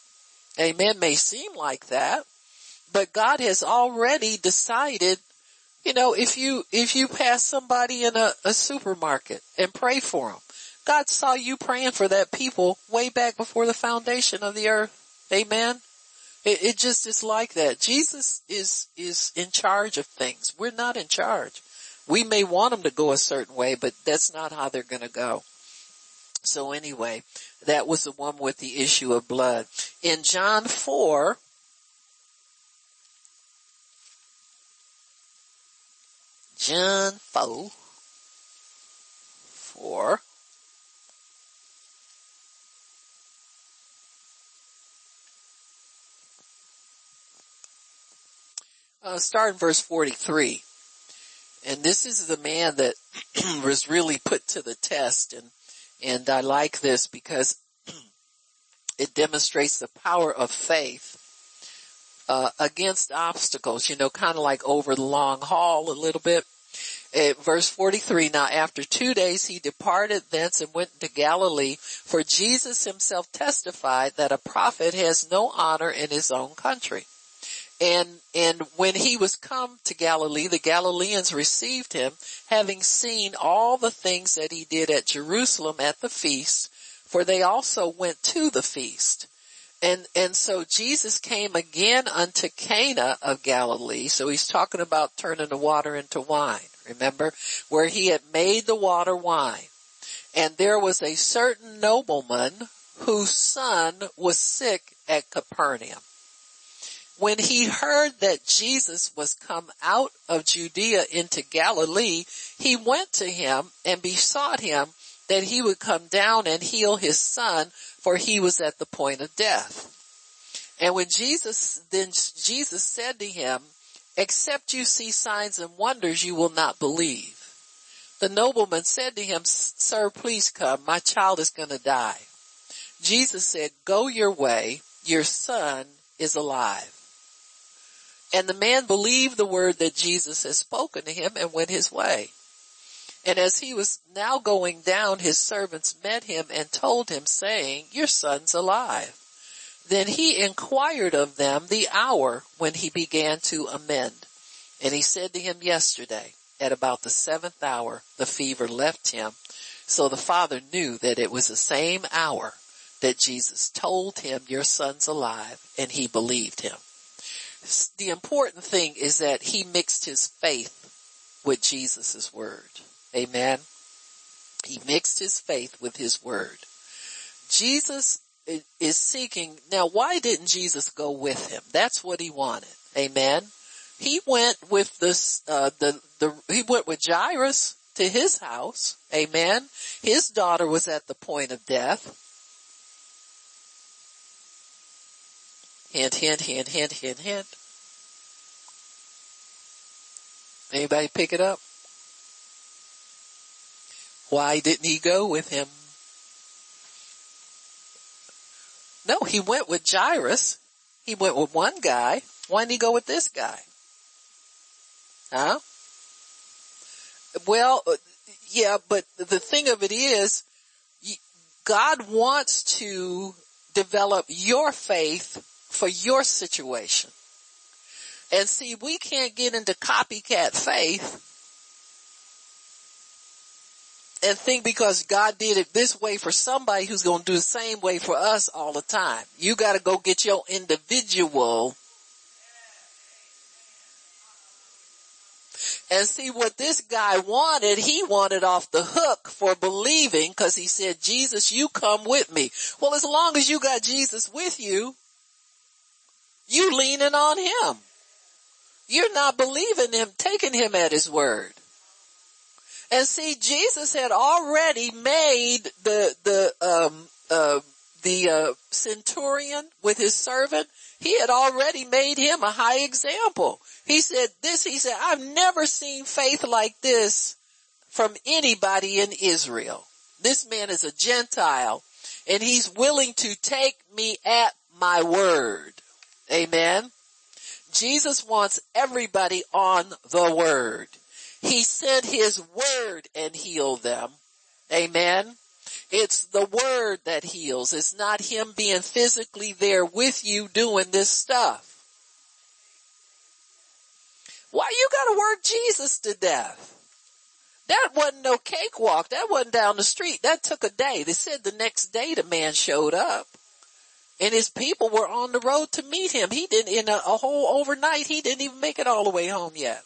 S1: Amen. May seem like that, but God has already decided, you know, if you, if you pass somebody in a, a supermarket and pray for them, God saw you praying for that people way back before the foundation of the earth. Amen. It, it just is like that. Jesus is, is in charge of things. We're not in charge. We may want them to go a certain way, but that's not how they're going to go. So anyway, that was the one with the issue of blood. In John 4, John 4, 4, uh, start in verse 43. And this is the man that was really put to the test and, and I like this because it demonstrates the power of faith uh, against obstacles, you know, kind of like over the long haul a little bit. At verse 43, now after two days he departed thence and went to Galilee, for Jesus himself testified that a prophet has no honor in his own country. And, and when he was come to Galilee, the Galileans received him, having seen all the things that he did at Jerusalem at the feast, for they also went to the feast. And, and so Jesus came again unto Cana of Galilee. So he's talking about turning the water into wine. Remember? Where he had made the water wine. And there was a certain nobleman whose son was sick at Capernaum when he heard that Jesus was come out of Judea into Galilee, he went to him and besought him that he would come down and heal his son, for he was at the point of death. And when Jesus, then Jesus said to him, except you see signs and wonders, you will not believe. The nobleman said to him, sir, please come. My child is going to die. Jesus said, go your way. Your son is alive. And the man believed the word that Jesus had spoken to him and went his way. And as he was now going down, his servants met him and told him saying, your son's alive. Then he inquired of them the hour when he began to amend. And he said to him yesterday, at about the seventh hour, the fever left him. So the father knew that it was the same hour that Jesus told him, your son's alive, and he believed him the important thing is that he mixed his faith with Jesus' word. Amen. He mixed his faith with his word. Jesus is seeking, now why didn't Jesus go with him? That's what he wanted. Amen. He went with this, uh, the, the, he went with Jairus to his house. Amen. His daughter was at the point of death. Hint, hint, hint, hint, hint, hint. Anybody pick it up? Why didn't he go with him? No, he went with Jairus. He went with one guy. Why didn't he go with this guy? Huh? Well, uh, yeah, but the thing of it is, God wants to develop your faith for your situation. And see, we can't get into copycat faith and think because God did it this way for somebody who's going to do the same way for us all the time. You got to go get your individual And see what this guy wanted, he wanted off the hook for believing because he said, Jesus, you come with me. Well, as long as you got Jesus with you, you leaning on him. You're not believing him, taking him at his word. And see, Jesus had already made the, the, um, uh, the, uh, centurion with his servant, he had already made him a high example. He said this, he said, I've never seen faith like this from anybody in Israel. This man is a Gentile and he's willing to take me at my word. Amen. Jesus wants everybody on the word. He sent his word and healed them. Amen. It's the word that heals. It's not him being physically there with you doing this stuff. Why you gotta work Jesus to death? That wasn't no cakewalk. That wasn't down the street. That took a day. They said the next day the man showed up and his people were on the road to meet him. He didn't, in a, a whole overnight, he didn't even make it all the way home yet.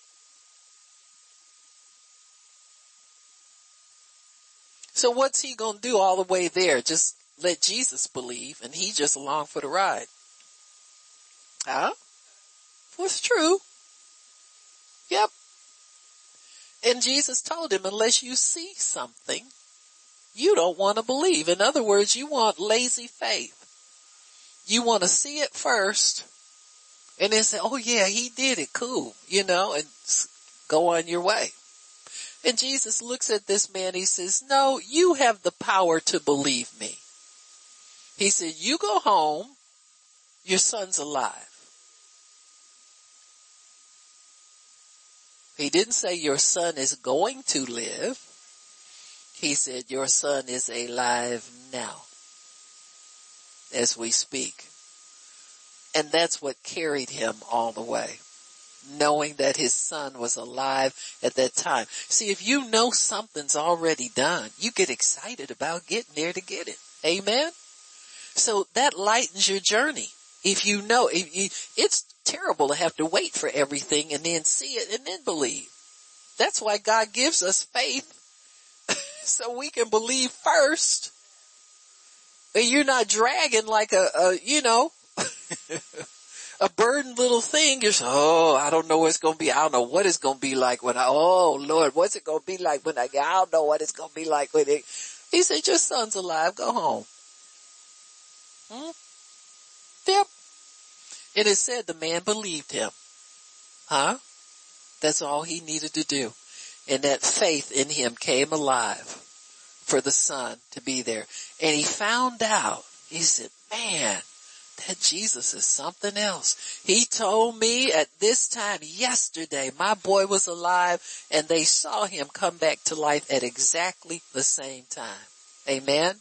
S1: So what's he gonna do all the way there? Just let Jesus believe and he just along for the ride. Huh? What's true? Yep. And Jesus told him, unless you see something, you don't want to believe. In other words, you want lazy faith. You want to see it first and then say, oh yeah, he did it. Cool. You know, and go on your way. And Jesus looks at this man. He says, no, you have the power to believe me. He said, you go home. Your son's alive. He didn't say your son is going to live. He said your son is alive now as we speak. And that's what carried him all the way knowing that his son was alive at that time. See, if you know something's already done, you get excited about getting there to get it. Amen? So that lightens your journey. If you know, if you, it's terrible to have to wait for everything and then see it and then believe. That's why God gives us faith so we can believe first. And you're not dragging like a, a you know, a burdened little thing. You're so, oh, I don't know what it's going to be. I don't know what it's going to be like when I, oh Lord, what's it going to be like when I I don't know what it's going to be like when it, he said, your son's alive. Go home. Hmm? Yep. It is said the man believed him. Huh? That's all he needed to do. And that faith in him came alive for the son to be there. And he found out, he said, man, that Jesus is something else. He told me at this time yesterday, my boy was alive and they saw him come back to life at exactly the same time. Amen.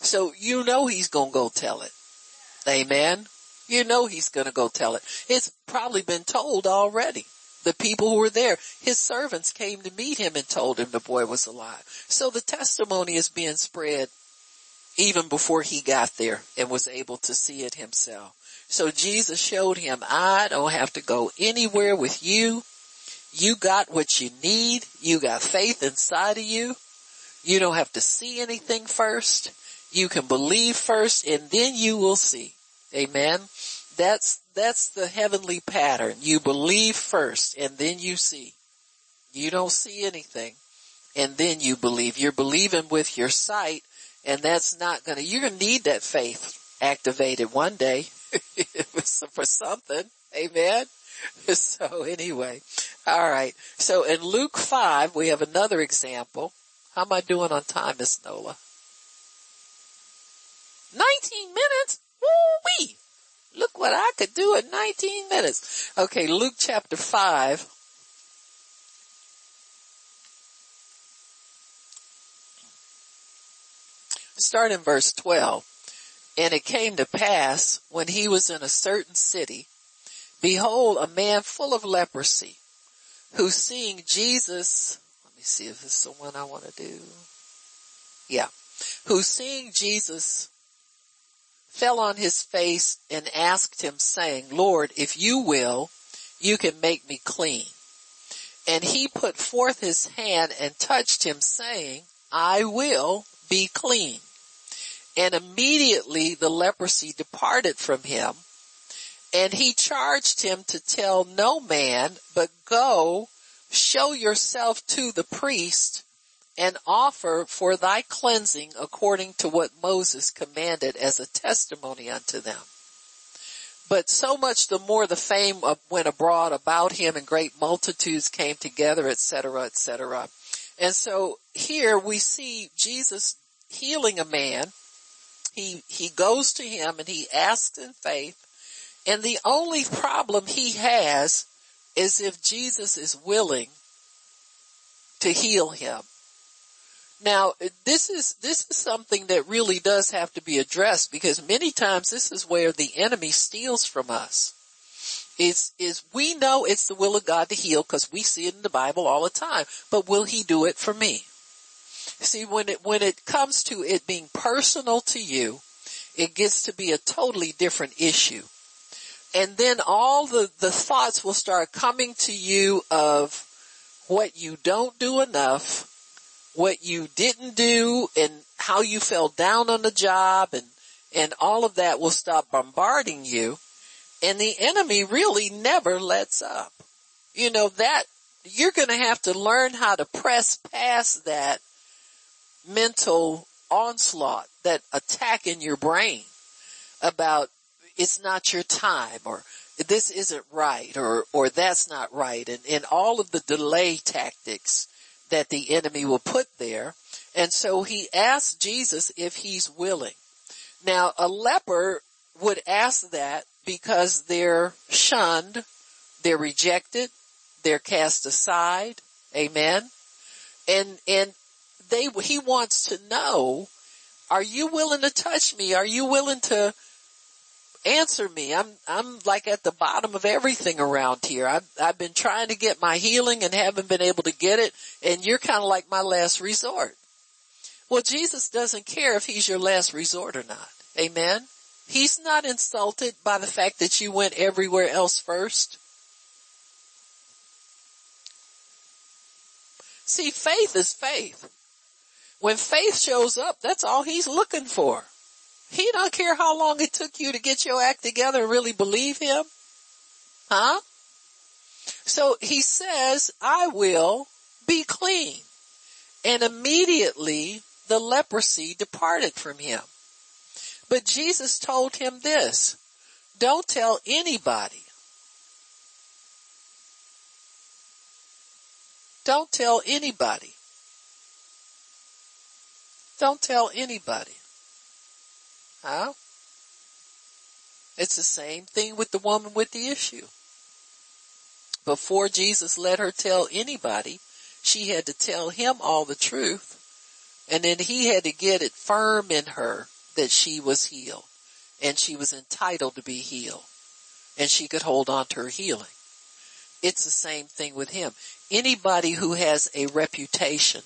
S1: So you know he's gonna go tell it. Amen. You know he's gonna go tell it. It's probably been told already. The people who were there, his servants came to meet him and told him the boy was alive. So the testimony is being spread even before he got there and was able to see it himself. So Jesus showed him, I don't have to go anywhere with you. You got what you need. You got faith inside of you. You don't have to see anything first. You can believe first and then you will see. Amen. That's, that's the heavenly pattern. You believe first and then you see. You don't see anything and then you believe. You're believing with your sight and that's not gonna, you're gonna need that faith activated one day for something. Amen. So anyway, all right. So in Luke 5, we have another example. How am I doing on time, Miss Nola? 19 minutes? Woo-wee! Look what I could do in 19 minutes. Okay, Luke chapter 5. Start in verse 12. And it came to pass when he was in a certain city, behold a man full of leprosy, who seeing Jesus, let me see if it's the one I want to do. Yeah. Who seeing Jesus fell on his face and asked him saying, Lord, if you will, you can make me clean. And he put forth his hand and touched him saying, I will be clean. And immediately the leprosy departed from him and he charged him to tell no man, but go show yourself to the priest and offer for thy cleansing according to what Moses commanded as a testimony unto them. But so much the more the fame went abroad about him and great multitudes came together, etc., etc. And so here we see Jesus healing a man. He, he goes to him and he asks in faith. And the only problem he has is if Jesus is willing to heal him. Now, this is, this is something that really does have to be addressed because many times this is where the enemy steals from us. Is, is we know it's the will of God to heal because we see it in the Bible all the time, but will he do it for me? See, when it, when it comes to it being personal to you, it gets to be a totally different issue. And then all the, the thoughts will start coming to you of what you don't do enough what you didn't do and how you fell down on the job and, and all of that will stop bombarding you. And the enemy really never lets up. You know, that you're going to have to learn how to press past that mental onslaught, that attack in your brain about it's not your time or this isn't right or, or that's not right and, and all of the delay tactics that the enemy will put there. And so he asked Jesus if he's willing. Now a leper would ask that because they're shunned, they're rejected, they're cast aside. Amen. And, and they, he wants to know, are you willing to touch me? Are you willing to answer me. I'm, I'm like at the bottom of everything around here. I've, I've been trying to get my healing and haven't been able to get it. And you're kind of like my last resort. Well, Jesus doesn't care if he's your last resort or not. Amen. He's not insulted by the fact that you went everywhere else first. See, faith is faith. When faith shows up, that's all he's looking for. He don't care how long it took you to get your act together and really believe him. Huh? So he says, I will be clean. And immediately the leprosy departed from him. But Jesus told him this, don't tell anybody. Don't tell anybody. Don't tell anybody. Huh? It's the same thing with the woman with the issue. Before Jesus let her tell anybody, she had to tell him all the truth. And then he had to get it firm in her that she was healed and she was entitled to be healed and she could hold on to her healing. It's the same thing with him. Anybody who has a reputation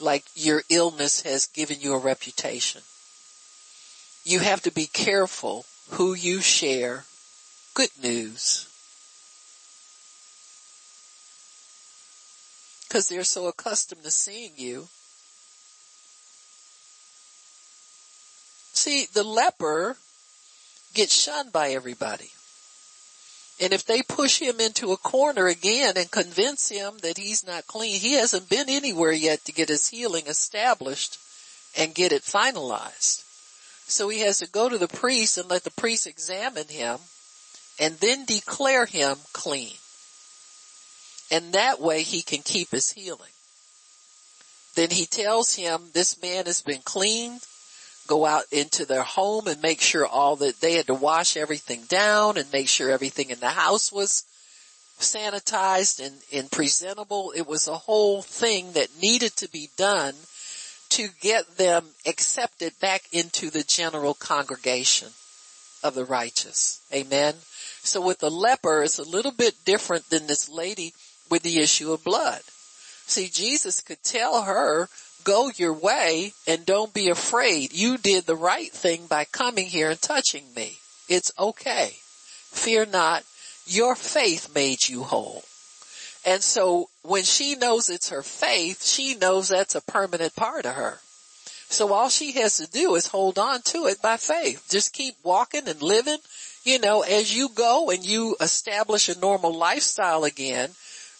S1: like your illness has given you a reputation. You have to be careful who you share good news. Cause they're so accustomed to seeing you. See, the leper gets shunned by everybody. And if they push him into a corner again and convince him that he's not clean, he hasn't been anywhere yet to get his healing established and get it finalized. So he has to go to the priest and let the priest examine him and then declare him clean. And that way he can keep his healing. Then he tells him this man has been cleaned. Go out into their home and make sure all that they had to wash everything down and make sure everything in the house was sanitized and, and presentable. It was a whole thing that needed to be done to get them accepted back into the general congregation of the righteous. Amen. So with the leper, it's a little bit different than this lady with the issue of blood. See, Jesus could tell her, go your way and don't be afraid. You did the right thing by coming here and touching me. It's okay. Fear not. Your faith made you whole. And so when she knows it's her faith, she knows that's a permanent part of her. So all she has to do is hold on to it by faith. Just keep walking and living. You know, as you go and you establish a normal lifestyle again,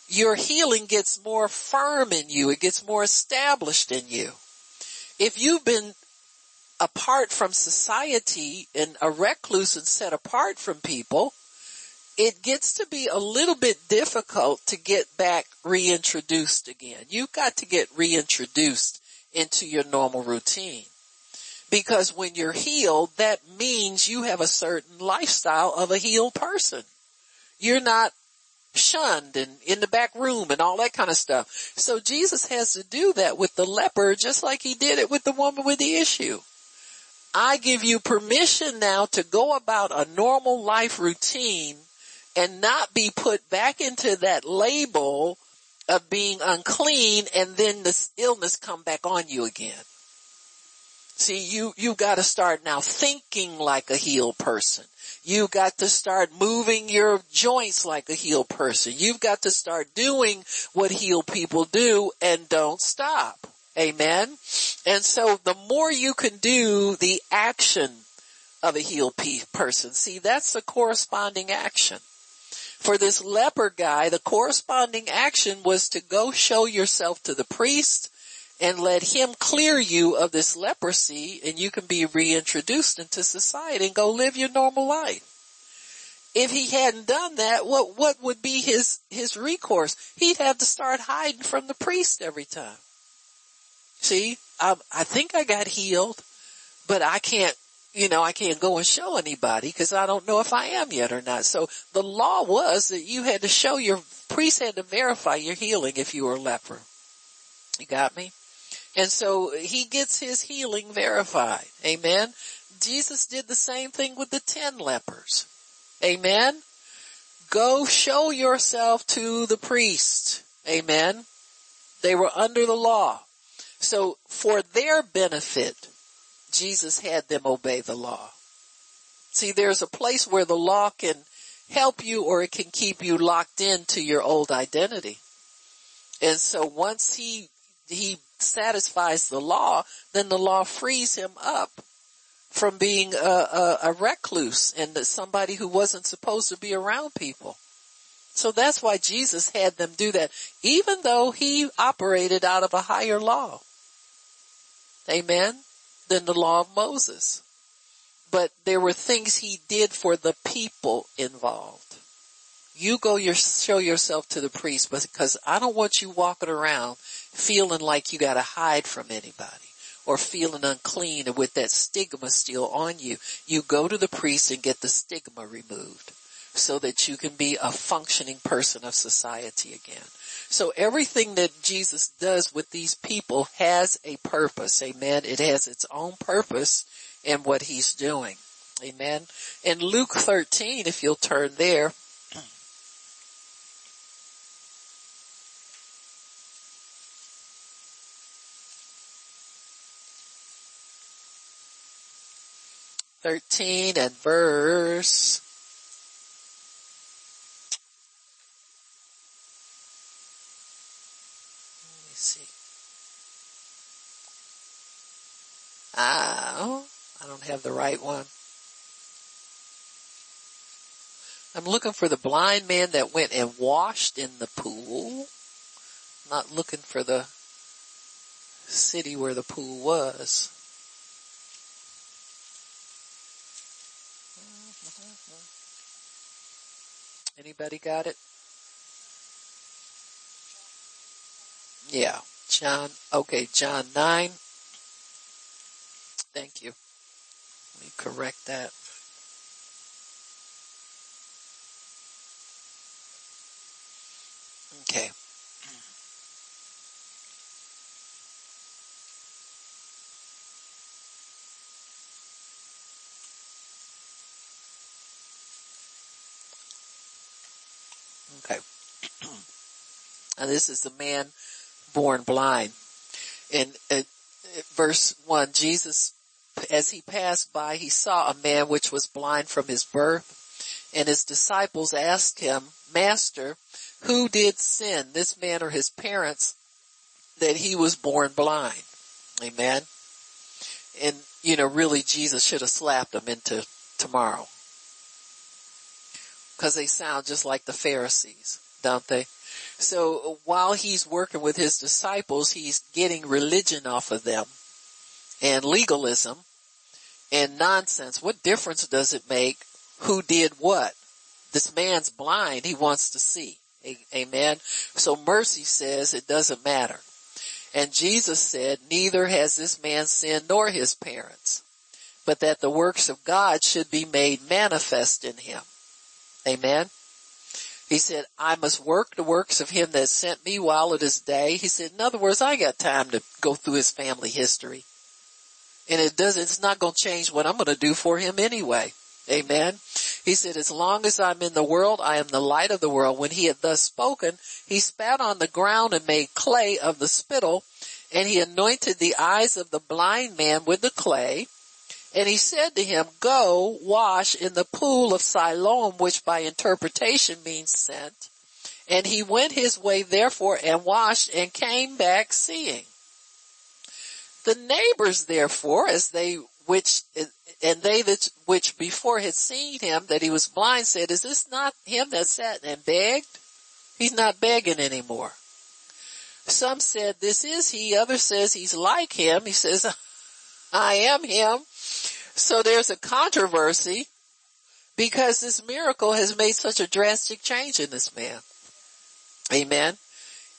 S1: your healing gets more firm in you. It gets more established in you. If you've been apart from society and a recluse and set apart from people, it gets to be a little bit difficult to get back reintroduced again. You've got to get reintroduced into your normal routine. Because when you're healed, that means you have a certain lifestyle of a healed person. You're not shunned and in the back room and all that kind of stuff. So Jesus has to do that with the leper just like he did it with the woman with the issue. I give you permission now to go about a normal life routine and not be put back into that label of being unclean and then this illness come back on you again. See, you, you gotta start now thinking like a healed person. You got to start moving your joints like a healed person. You've got to start doing what healed people do and don't stop. Amen. And so the more you can do the action of a healed person, see that's the corresponding action. For this leper guy, the corresponding action was to go show yourself to the priest and let him clear you of this leprosy and you can be reintroduced into society and go live your normal life. If he hadn't done that, what, what would be his, his recourse? He'd have to start hiding from the priest every time. See, I, I think I got healed, but I can't you know, I can't go and show anybody because I don't know if I am yet or not. So the law was that you had to show your priest had to verify your healing if you were a leper. You got me? And so he gets his healing verified. Amen. Jesus did the same thing with the ten lepers. Amen. Go show yourself to the priest. Amen. They were under the law. So for their benefit, Jesus had them obey the law. See, there's a place where the law can help you or it can keep you locked into your old identity. And so once he, he satisfies the law, then the law frees him up from being a, a, a recluse and somebody who wasn't supposed to be around people. So that's why Jesus had them do that, even though he operated out of a higher law. Amen than the law of Moses. But there were things he did for the people involved. You go your, show yourself to the priest because I don't want you walking around feeling like you gotta hide from anybody or feeling unclean and with that stigma still on you. You go to the priest and get the stigma removed so that you can be a functioning person of society again. So everything that Jesus does with these people has a purpose. Amen. It has its own purpose in what he's doing. Amen. In Luke 13, if you'll turn there, Thirteen and verse Oh I see Oh, I don't have the right one. I'm looking for the blind man that went and washed in the pool. Not looking for the city where the pool was. Anybody got it? Yeah. John, okay, John 9. Thank you. Let me correct that. Okay. And this is the man born blind. In, verse one, Jesus, as he passed by, he saw a man which was blind from his birth and his disciples asked him, Master, who did sin, this man or his parents, that he was born blind? Amen. And, you know, really Jesus should have slapped them into tomorrow. Cause they sound just like the Pharisees, don't they? So while he's working with his disciples, he's getting religion off of them and legalism and nonsense. What difference does it make who did what? This man's blind. He wants to see. Amen. So mercy says it doesn't matter. And Jesus said, neither has this man sinned nor his parents, but that the works of God should be made manifest in him. Amen. He said, I must work the works of him that sent me while it is day. He said, in other words, I got time to go through his family history. And it does, it's not going to change what I'm going to do for him anyway. Amen. He said, as long as I'm in the world, I am the light of the world. When he had thus spoken, he spat on the ground and made clay of the spittle, and he anointed the eyes of the blind man with the clay. And he said to him, go wash in the pool of Siloam, which by interpretation means sent. And he went his way therefore and washed and came back seeing. The neighbors therefore, as they which and they that which before had seen him that he was blind said, is this not him that sat and begged? He's not begging anymore. Some said, this is he. Others says he's like him. He says, I am him. So there's a controversy because this miracle has made such a drastic change in this man. Amen.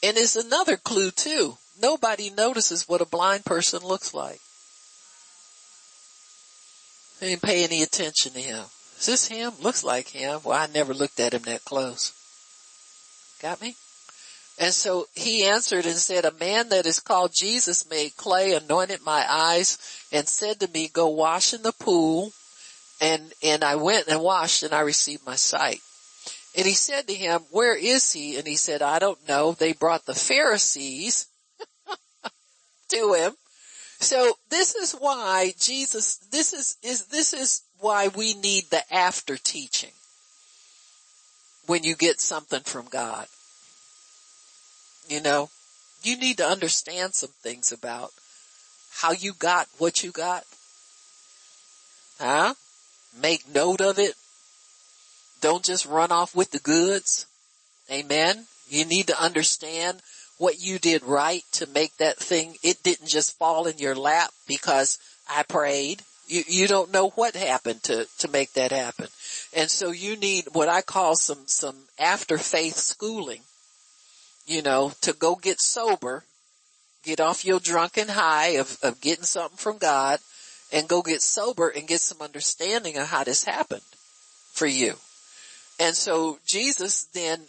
S1: And it's another clue too. Nobody notices what a blind person looks like. They didn't pay any attention to him. Is this him? Looks like him. Well, I never looked at him that close. Got me? And so he answered and said, a man that is called Jesus made clay, anointed my eyes and said to me, go wash in the pool. And, and I went and washed and I received my sight. And he said to him, where is he? And he said, I don't know. They brought the Pharisees to him so this is why Jesus, this is, is, this is why we need the after teaching when you get something from God. You know, you need to understand some things about how you got what you got. Huh? Make note of it. Don't just run off with the goods. Amen. You need to understand what you did right to make that thing, it didn't just fall in your lap because I prayed. You, you don't know what happened to, to make that happen. And so you need what I call some, some after faith schooling, you know, to go get sober, get off your drunken high of, of getting something from God and go get sober and get some understanding of how this happened for you. And so Jesus then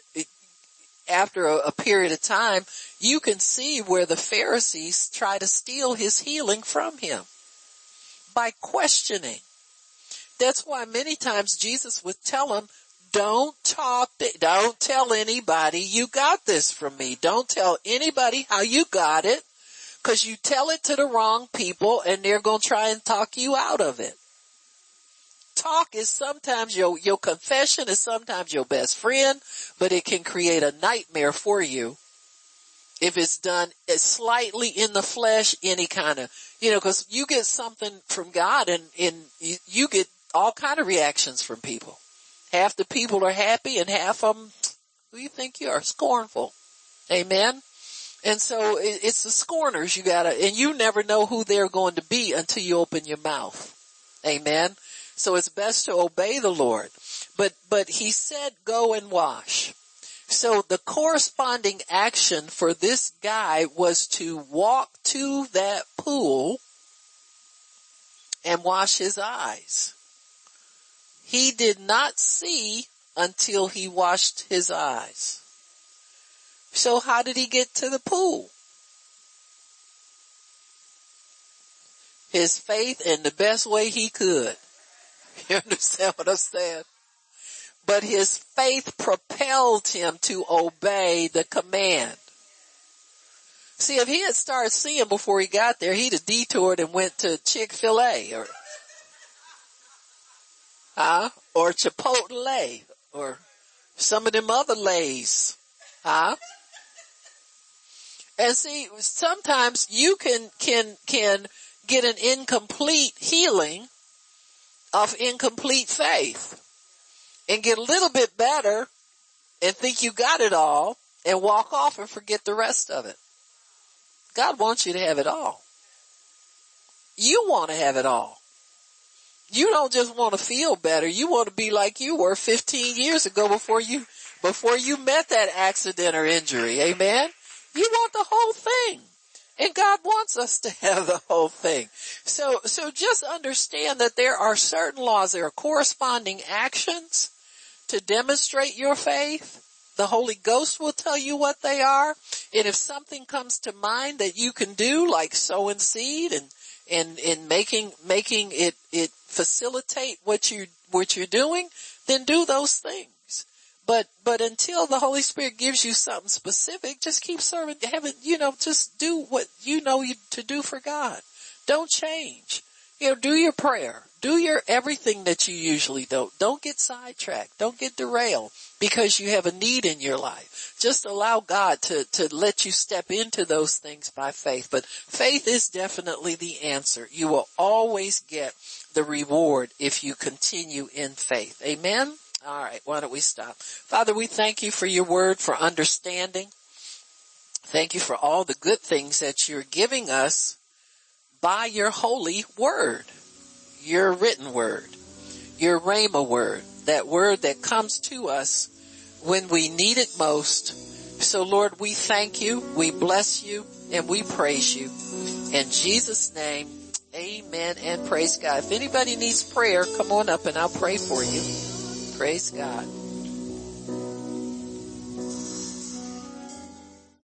S1: after a, a, period of time, you can see where the Pharisees try to steal his healing from him by questioning. That's why many times Jesus would tell them, don't talk, to, don't tell anybody you got this from me. Don't tell anybody how you got it because you tell it to the wrong people and they're going to try and talk you out of it talk is sometimes your, your confession is sometimes your best friend, but it can create a nightmare for you if it's done eh, slightly in the flesh, any kind of, you know, cause you get something from God and, and you, you get all kind of reactions from people. Half the people are happy and half of them, who you think you are, scornful. Amen. And so it's the scorners you gotta, and you never know who they're going to be until you open your mouth. Amen. So it's best to obey the Lord. But, but he said go and wash. So the corresponding action for this guy was to walk to that pool and wash his eyes. He did not see until he washed his eyes. So how did he get to the pool? His faith in the best way he could. You understand what I'm saying? But his faith propelled him to obey the command. See, if he had started seeing before he got there, he'd have detoured and went to Chick-fil-A or, huh? Or Chipotle or some of them other lays, huh? And see, sometimes you can, can, can get an incomplete healing of incomplete faith and get a little bit better and think you got it all and walk off and forget the rest of it. God wants you to have it all. You want to have it all. You don't just want to feel better. You want to be like you were 15 years ago before you, before you met that accident or injury. Amen. You want the whole thing. And God wants us to have the whole thing. So, so just understand that there are certain laws, there are corresponding actions to demonstrate your faith. The Holy Ghost will tell you what they are. And if something comes to mind that you can do, like sowing seed and, and, and making, making it, it facilitate what you, what you're doing, then do those things. But, but until the Holy Spirit gives you something specific, just keep serving heaven, you know, just do what you know you, to do for God. Don't change. You know, do your prayer. Do your everything that you usually don't. Don't get sidetracked. Don't get derailed because you have a need in your life. Just allow God to, to let you step into those things by faith. But faith is definitely the answer. You will always get the reward if you continue in faith. Amen? All right, why don't we stop? Father, we thank you for your word, for understanding. Thank you for all the good things that you're giving us by your holy word, your written word, your Rhema word, that word that comes to us when we need it most. So Lord, we thank you, we bless you, and we praise you. In Jesus name, amen and praise God. If anybody needs prayer, come on up and I'll pray for you. Praise God.